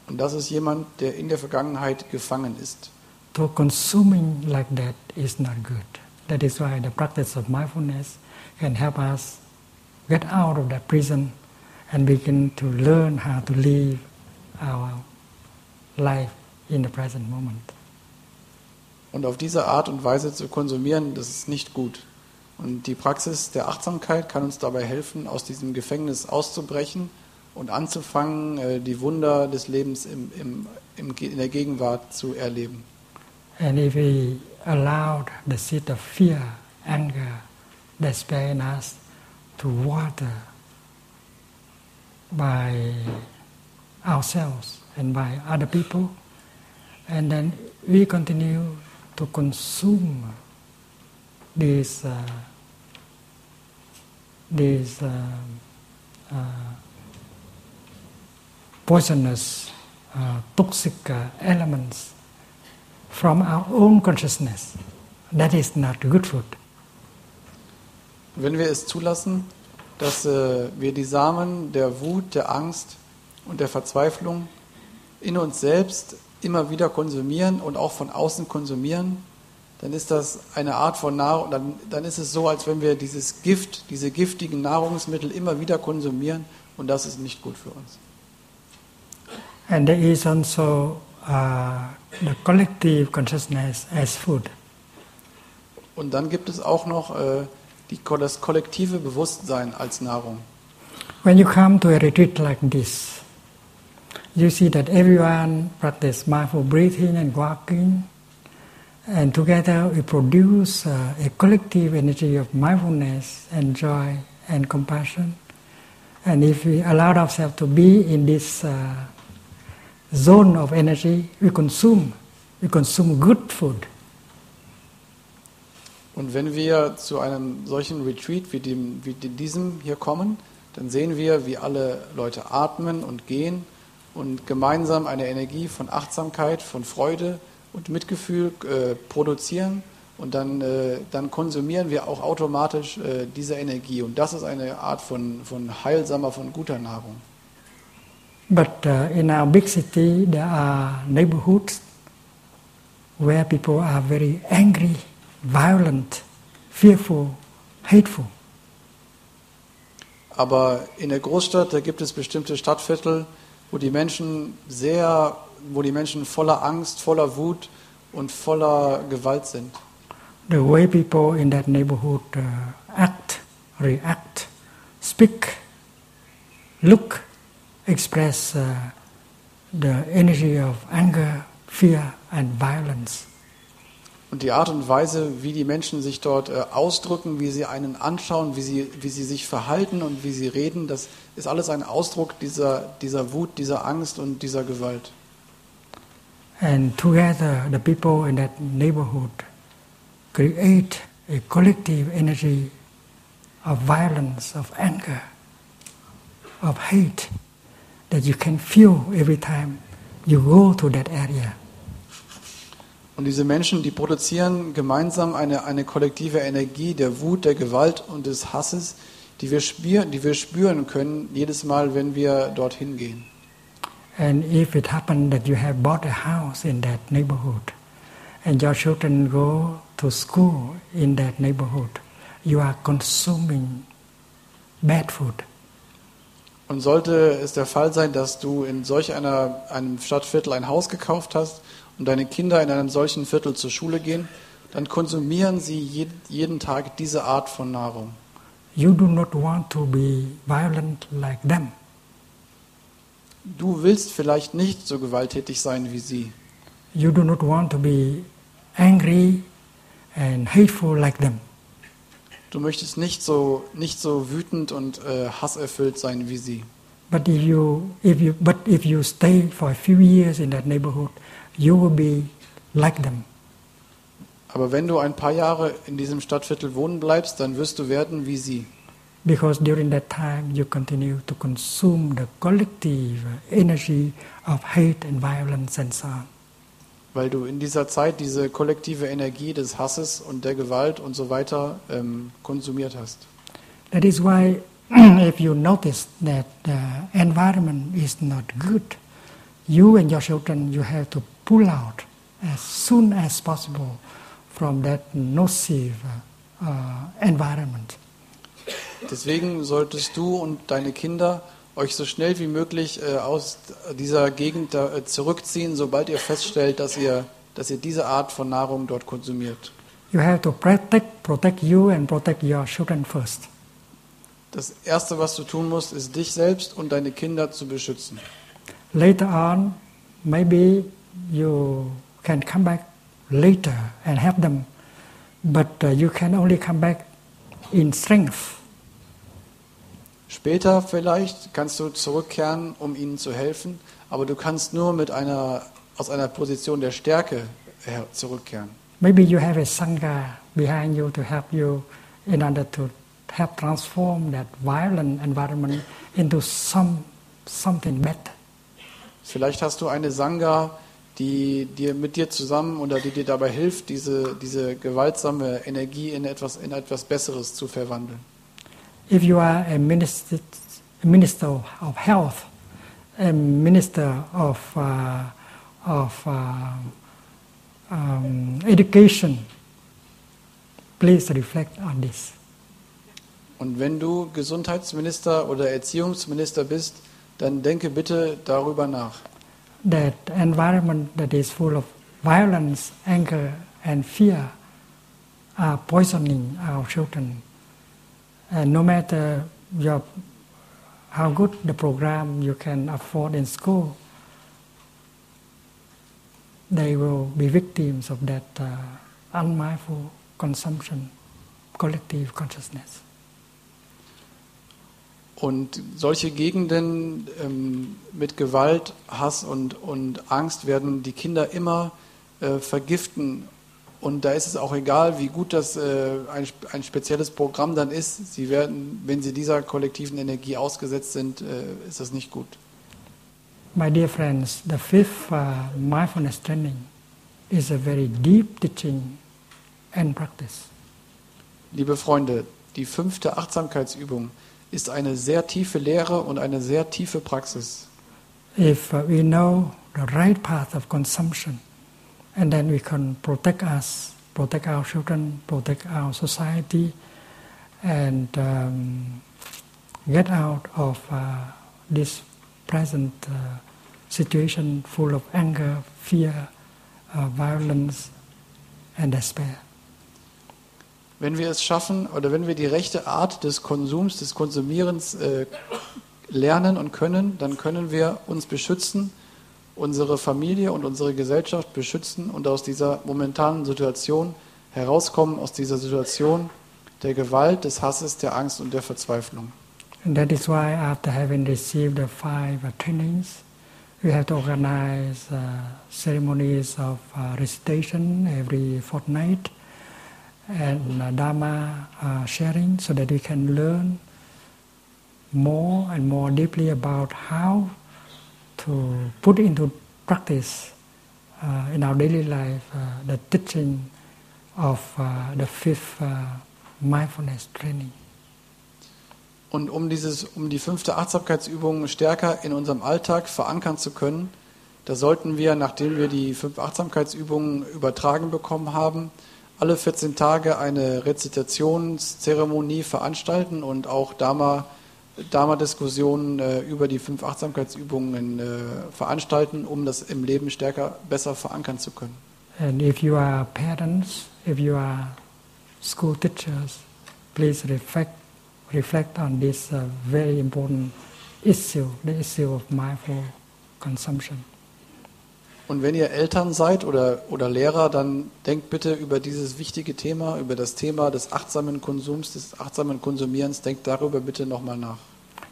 Und das ist jemand, der in der Vergangenheit gefangen ist. So consuming like that is not good. That is why the practice of mindfulness can help us get out of that prison and begin to learn how to live our life in the present moment. Und auf diese Art und Weise zu konsumieren, das ist nicht gut. Und die Praxis der Achtsamkeit kann uns dabei helfen, aus diesem Gefängnis auszubrechen und anzufangen, äh, die Wunder des Lebens im, im, im, in der Gegenwart zu erleben. And if we allowed the seed of fear, anger, despair in us to water by ourselves and by other people, and then we continue to consume these uh, these uh, uh, poisonous, uh, toxic uh, elements from our own consciousness. That is not good food. Wenn wir es zulassen, dass äh, wir die Samen der Wut, der Angst und der Verzweiflung in uns selbst immer wieder konsumieren und auch von außen konsumieren, dann ist das eine Art von Nahrung, dann, dann ist es so, als wenn wir dieses Gift, diese giftigen Nahrungsmittel immer wieder konsumieren und das ist nicht gut für uns. And there is also uh, the collective consciousness as food. Und dann gibt es auch noch äh, die, das kollektive Bewusstsein als Nahrung. When you come to a retreat like this, you see that everyone practice mindful breathing and walking, and together we produce uh, a collective energy of mindfulness and joy and compassion. And if we allow ourselves to be in this uh, zone of energy, we consume, we consume good food. Und wenn wir zu einem solchen Retreat wie, dem, wie diesem hier kommen, dann sehen wir, wie alle Leute atmen und gehen und gemeinsam eine Energie von Achtsamkeit, von Freude und Mitgefühl äh, produzieren und dann, äh, dann konsumieren wir auch automatisch äh, diese Energie. Und das ist eine Art von, von heilsamer, von guter Nahrung. But uh, in our big city, there are neighborhoods where people are very angry, violent, fearful, hateful. Aber in der Großstadt, da gibt es bestimmte Stadtviertel, wo die Menschen sehr, wo die Menschen voller Angst, voller Wut und voller Gewalt sind. The way people in that neighborhood uh, act, react, speak, look, express uh, the energy of anger, fear, and violence. Und die Art und Weise, wie die Menschen sich dort äh, ausdrücken, wie sie einen anschauen, wie sie, wie sie sich verhalten und wie sie reden, das ist alles ein Ausdruck dieser, dieser Wut, dieser Angst und dieser Gewalt. And together, the people in that neighborhood create a collective energy of violence, of anger, of hate that you can feel every time you go to that area. Und diese Menschen, die produzieren gemeinsam eine, eine kollektive Energie der Wut, der Gewalt und des Hasses, die wir, spüren, die wir spüren können jedes Mal, wenn wir dorthin gehen. And if it happened that you have bought a house in that neighborhood and your children go to school in that neighborhood, you are consuming bad food. Und sollte es der Fall sein, dass du in solch einer, einem Stadtviertel ein Haus gekauft hast und deine Kinder in einem solchen Viertel zur Schule gehen, dann konsumieren sie je, jeden Tag diese Art von Nahrung. You do not want to be violent like them. Du willst vielleicht nicht so gewalttätig sein wie sie. You do not want to be angry and hateful like them. Du möchtest nicht so, nicht so wütend und äh, hasserfüllt sein wie sie. But if you, if you, but if you stay for a few years in that neighborhood, you will be like them. Aber wenn du ein paar Jahre in diesem Stadtviertel wohnen bleibst, dann wirst du werden wie sie. Because during that time you continue to consume the collective energy of hate and violence and so on. Weil du in dieser Zeit diese kollektive Energie des Hasses und der Gewalt und so weiter ähm, konsumiert hast. That is why, if you notice that the environment is not good, you and your children you have to pull out as soon as possible from that nocive uh, environment. Deswegen solltest du und deine Kinder euch so schnell wie möglich äh, aus dieser Gegend äh, zurückziehen, sobald ihr feststellt, dass ihr, dass ihr diese Art von Nahrung dort konsumiert. You have to protect, protect you and protect your children first. Das Erste, was du tun musst, ist dich selbst und deine Kinder zu beschützen. Later on, maybe you can come back later and help them, but uh, you can only come back in strength. Später vielleicht kannst du zurückkehren, um ihnen zu helfen, aber du kannst nur mit einer, aus einer Position der Stärke zurückkehren. Maybe you have a sangha behind you to help you in order to help transform that violent environment into some something better. Vielleicht hast du eine Sangha, die dir mit dir zusammen oder die dir dabei hilft, diese, diese gewaltsame Energie in etwas, in etwas Besseres zu verwandeln. If you are a minister, a minister of health, a minister of uh, of uh, um, education, please reflect on this. Und wenn du Gesundheitsminister oder Erziehungsminister bist, dann denke bitte darüber nach. That environment that is full of violence, anger, and fear are poisoning our children. And no matter your, how good the program you can afford in school, they will be victims of that uh, unmindful consumption, collective consciousness. Und solche Gegenden ähm, mit Gewalt, Hass und, und Angst werden die Kinder immer äh, vergiften Und da ist es auch egal, wie gut das äh, ein, ein spezielles Programm dann ist. Sie werden, wenn Sie dieser kollektiven Energie ausgesetzt sind, äh, ist das nicht gut. My dear friends, the fifth uh, mindfulness training is a very deep teaching and practice. Liebe Freunde, die fünfte Achtsamkeitsübung ist eine sehr tiefe Lehre und eine sehr tiefe Praxis. If we know the right path of consumption, and then we can protect us, protect our children, protect our society, and um, get out of uh, this present uh, situation full of anger, fear, uh, violence, and despair. Wenn wir es schaffen oder wenn wir die rechte Art des Konsums, des Konsumierens äh, lernen und können, dann können wir uns beschützen, unsere Familie und unsere Gesellschaft beschützen und aus dieser momentanen Situation herauskommen, aus dieser Situation der Gewalt, des Hasses, der Angst und der Verzweiflung. And that is why, after having received the five trainings, we have to organize uh, ceremonies of uh, recitation every fortnight and uh, Dharma uh, sharing so that we can learn more and more deeply about how to put into practice uh, in our daily life uh, the teaching of uh, the fifth uh, mindfulness training. Und um, dieses, um die fünfte Achtsamkeitsübung stärker in unserem Alltag verankern zu können, da sollten wir, nachdem wir die fünf Achtsamkeitsübungen übertragen bekommen haben, alle 14 Tage eine Rezitationszeremonie veranstalten und auch Dharma, Dharma-Diskussionen äh, über die fünf Achtsamkeitsübungen äh, veranstalten, um das im Leben stärker, besser verankern zu können. And if you are parents, if you are school teachers, please reflect, reflect on this uh, very important issue, the issue of mindful consumption. Und wenn ihr Eltern seid oder, oder Lehrer, dann denkt bitte über dieses wichtige Thema, über das Thema des achtsamen Konsums, des achtsamen Konsumierens, denkt darüber bitte nochmal nach.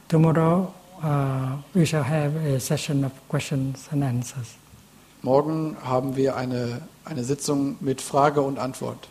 Tomorrow uh, we shall have a session of questions and answers. Morgen haben wir eine, eine Sitzung mit Frage und Antwort.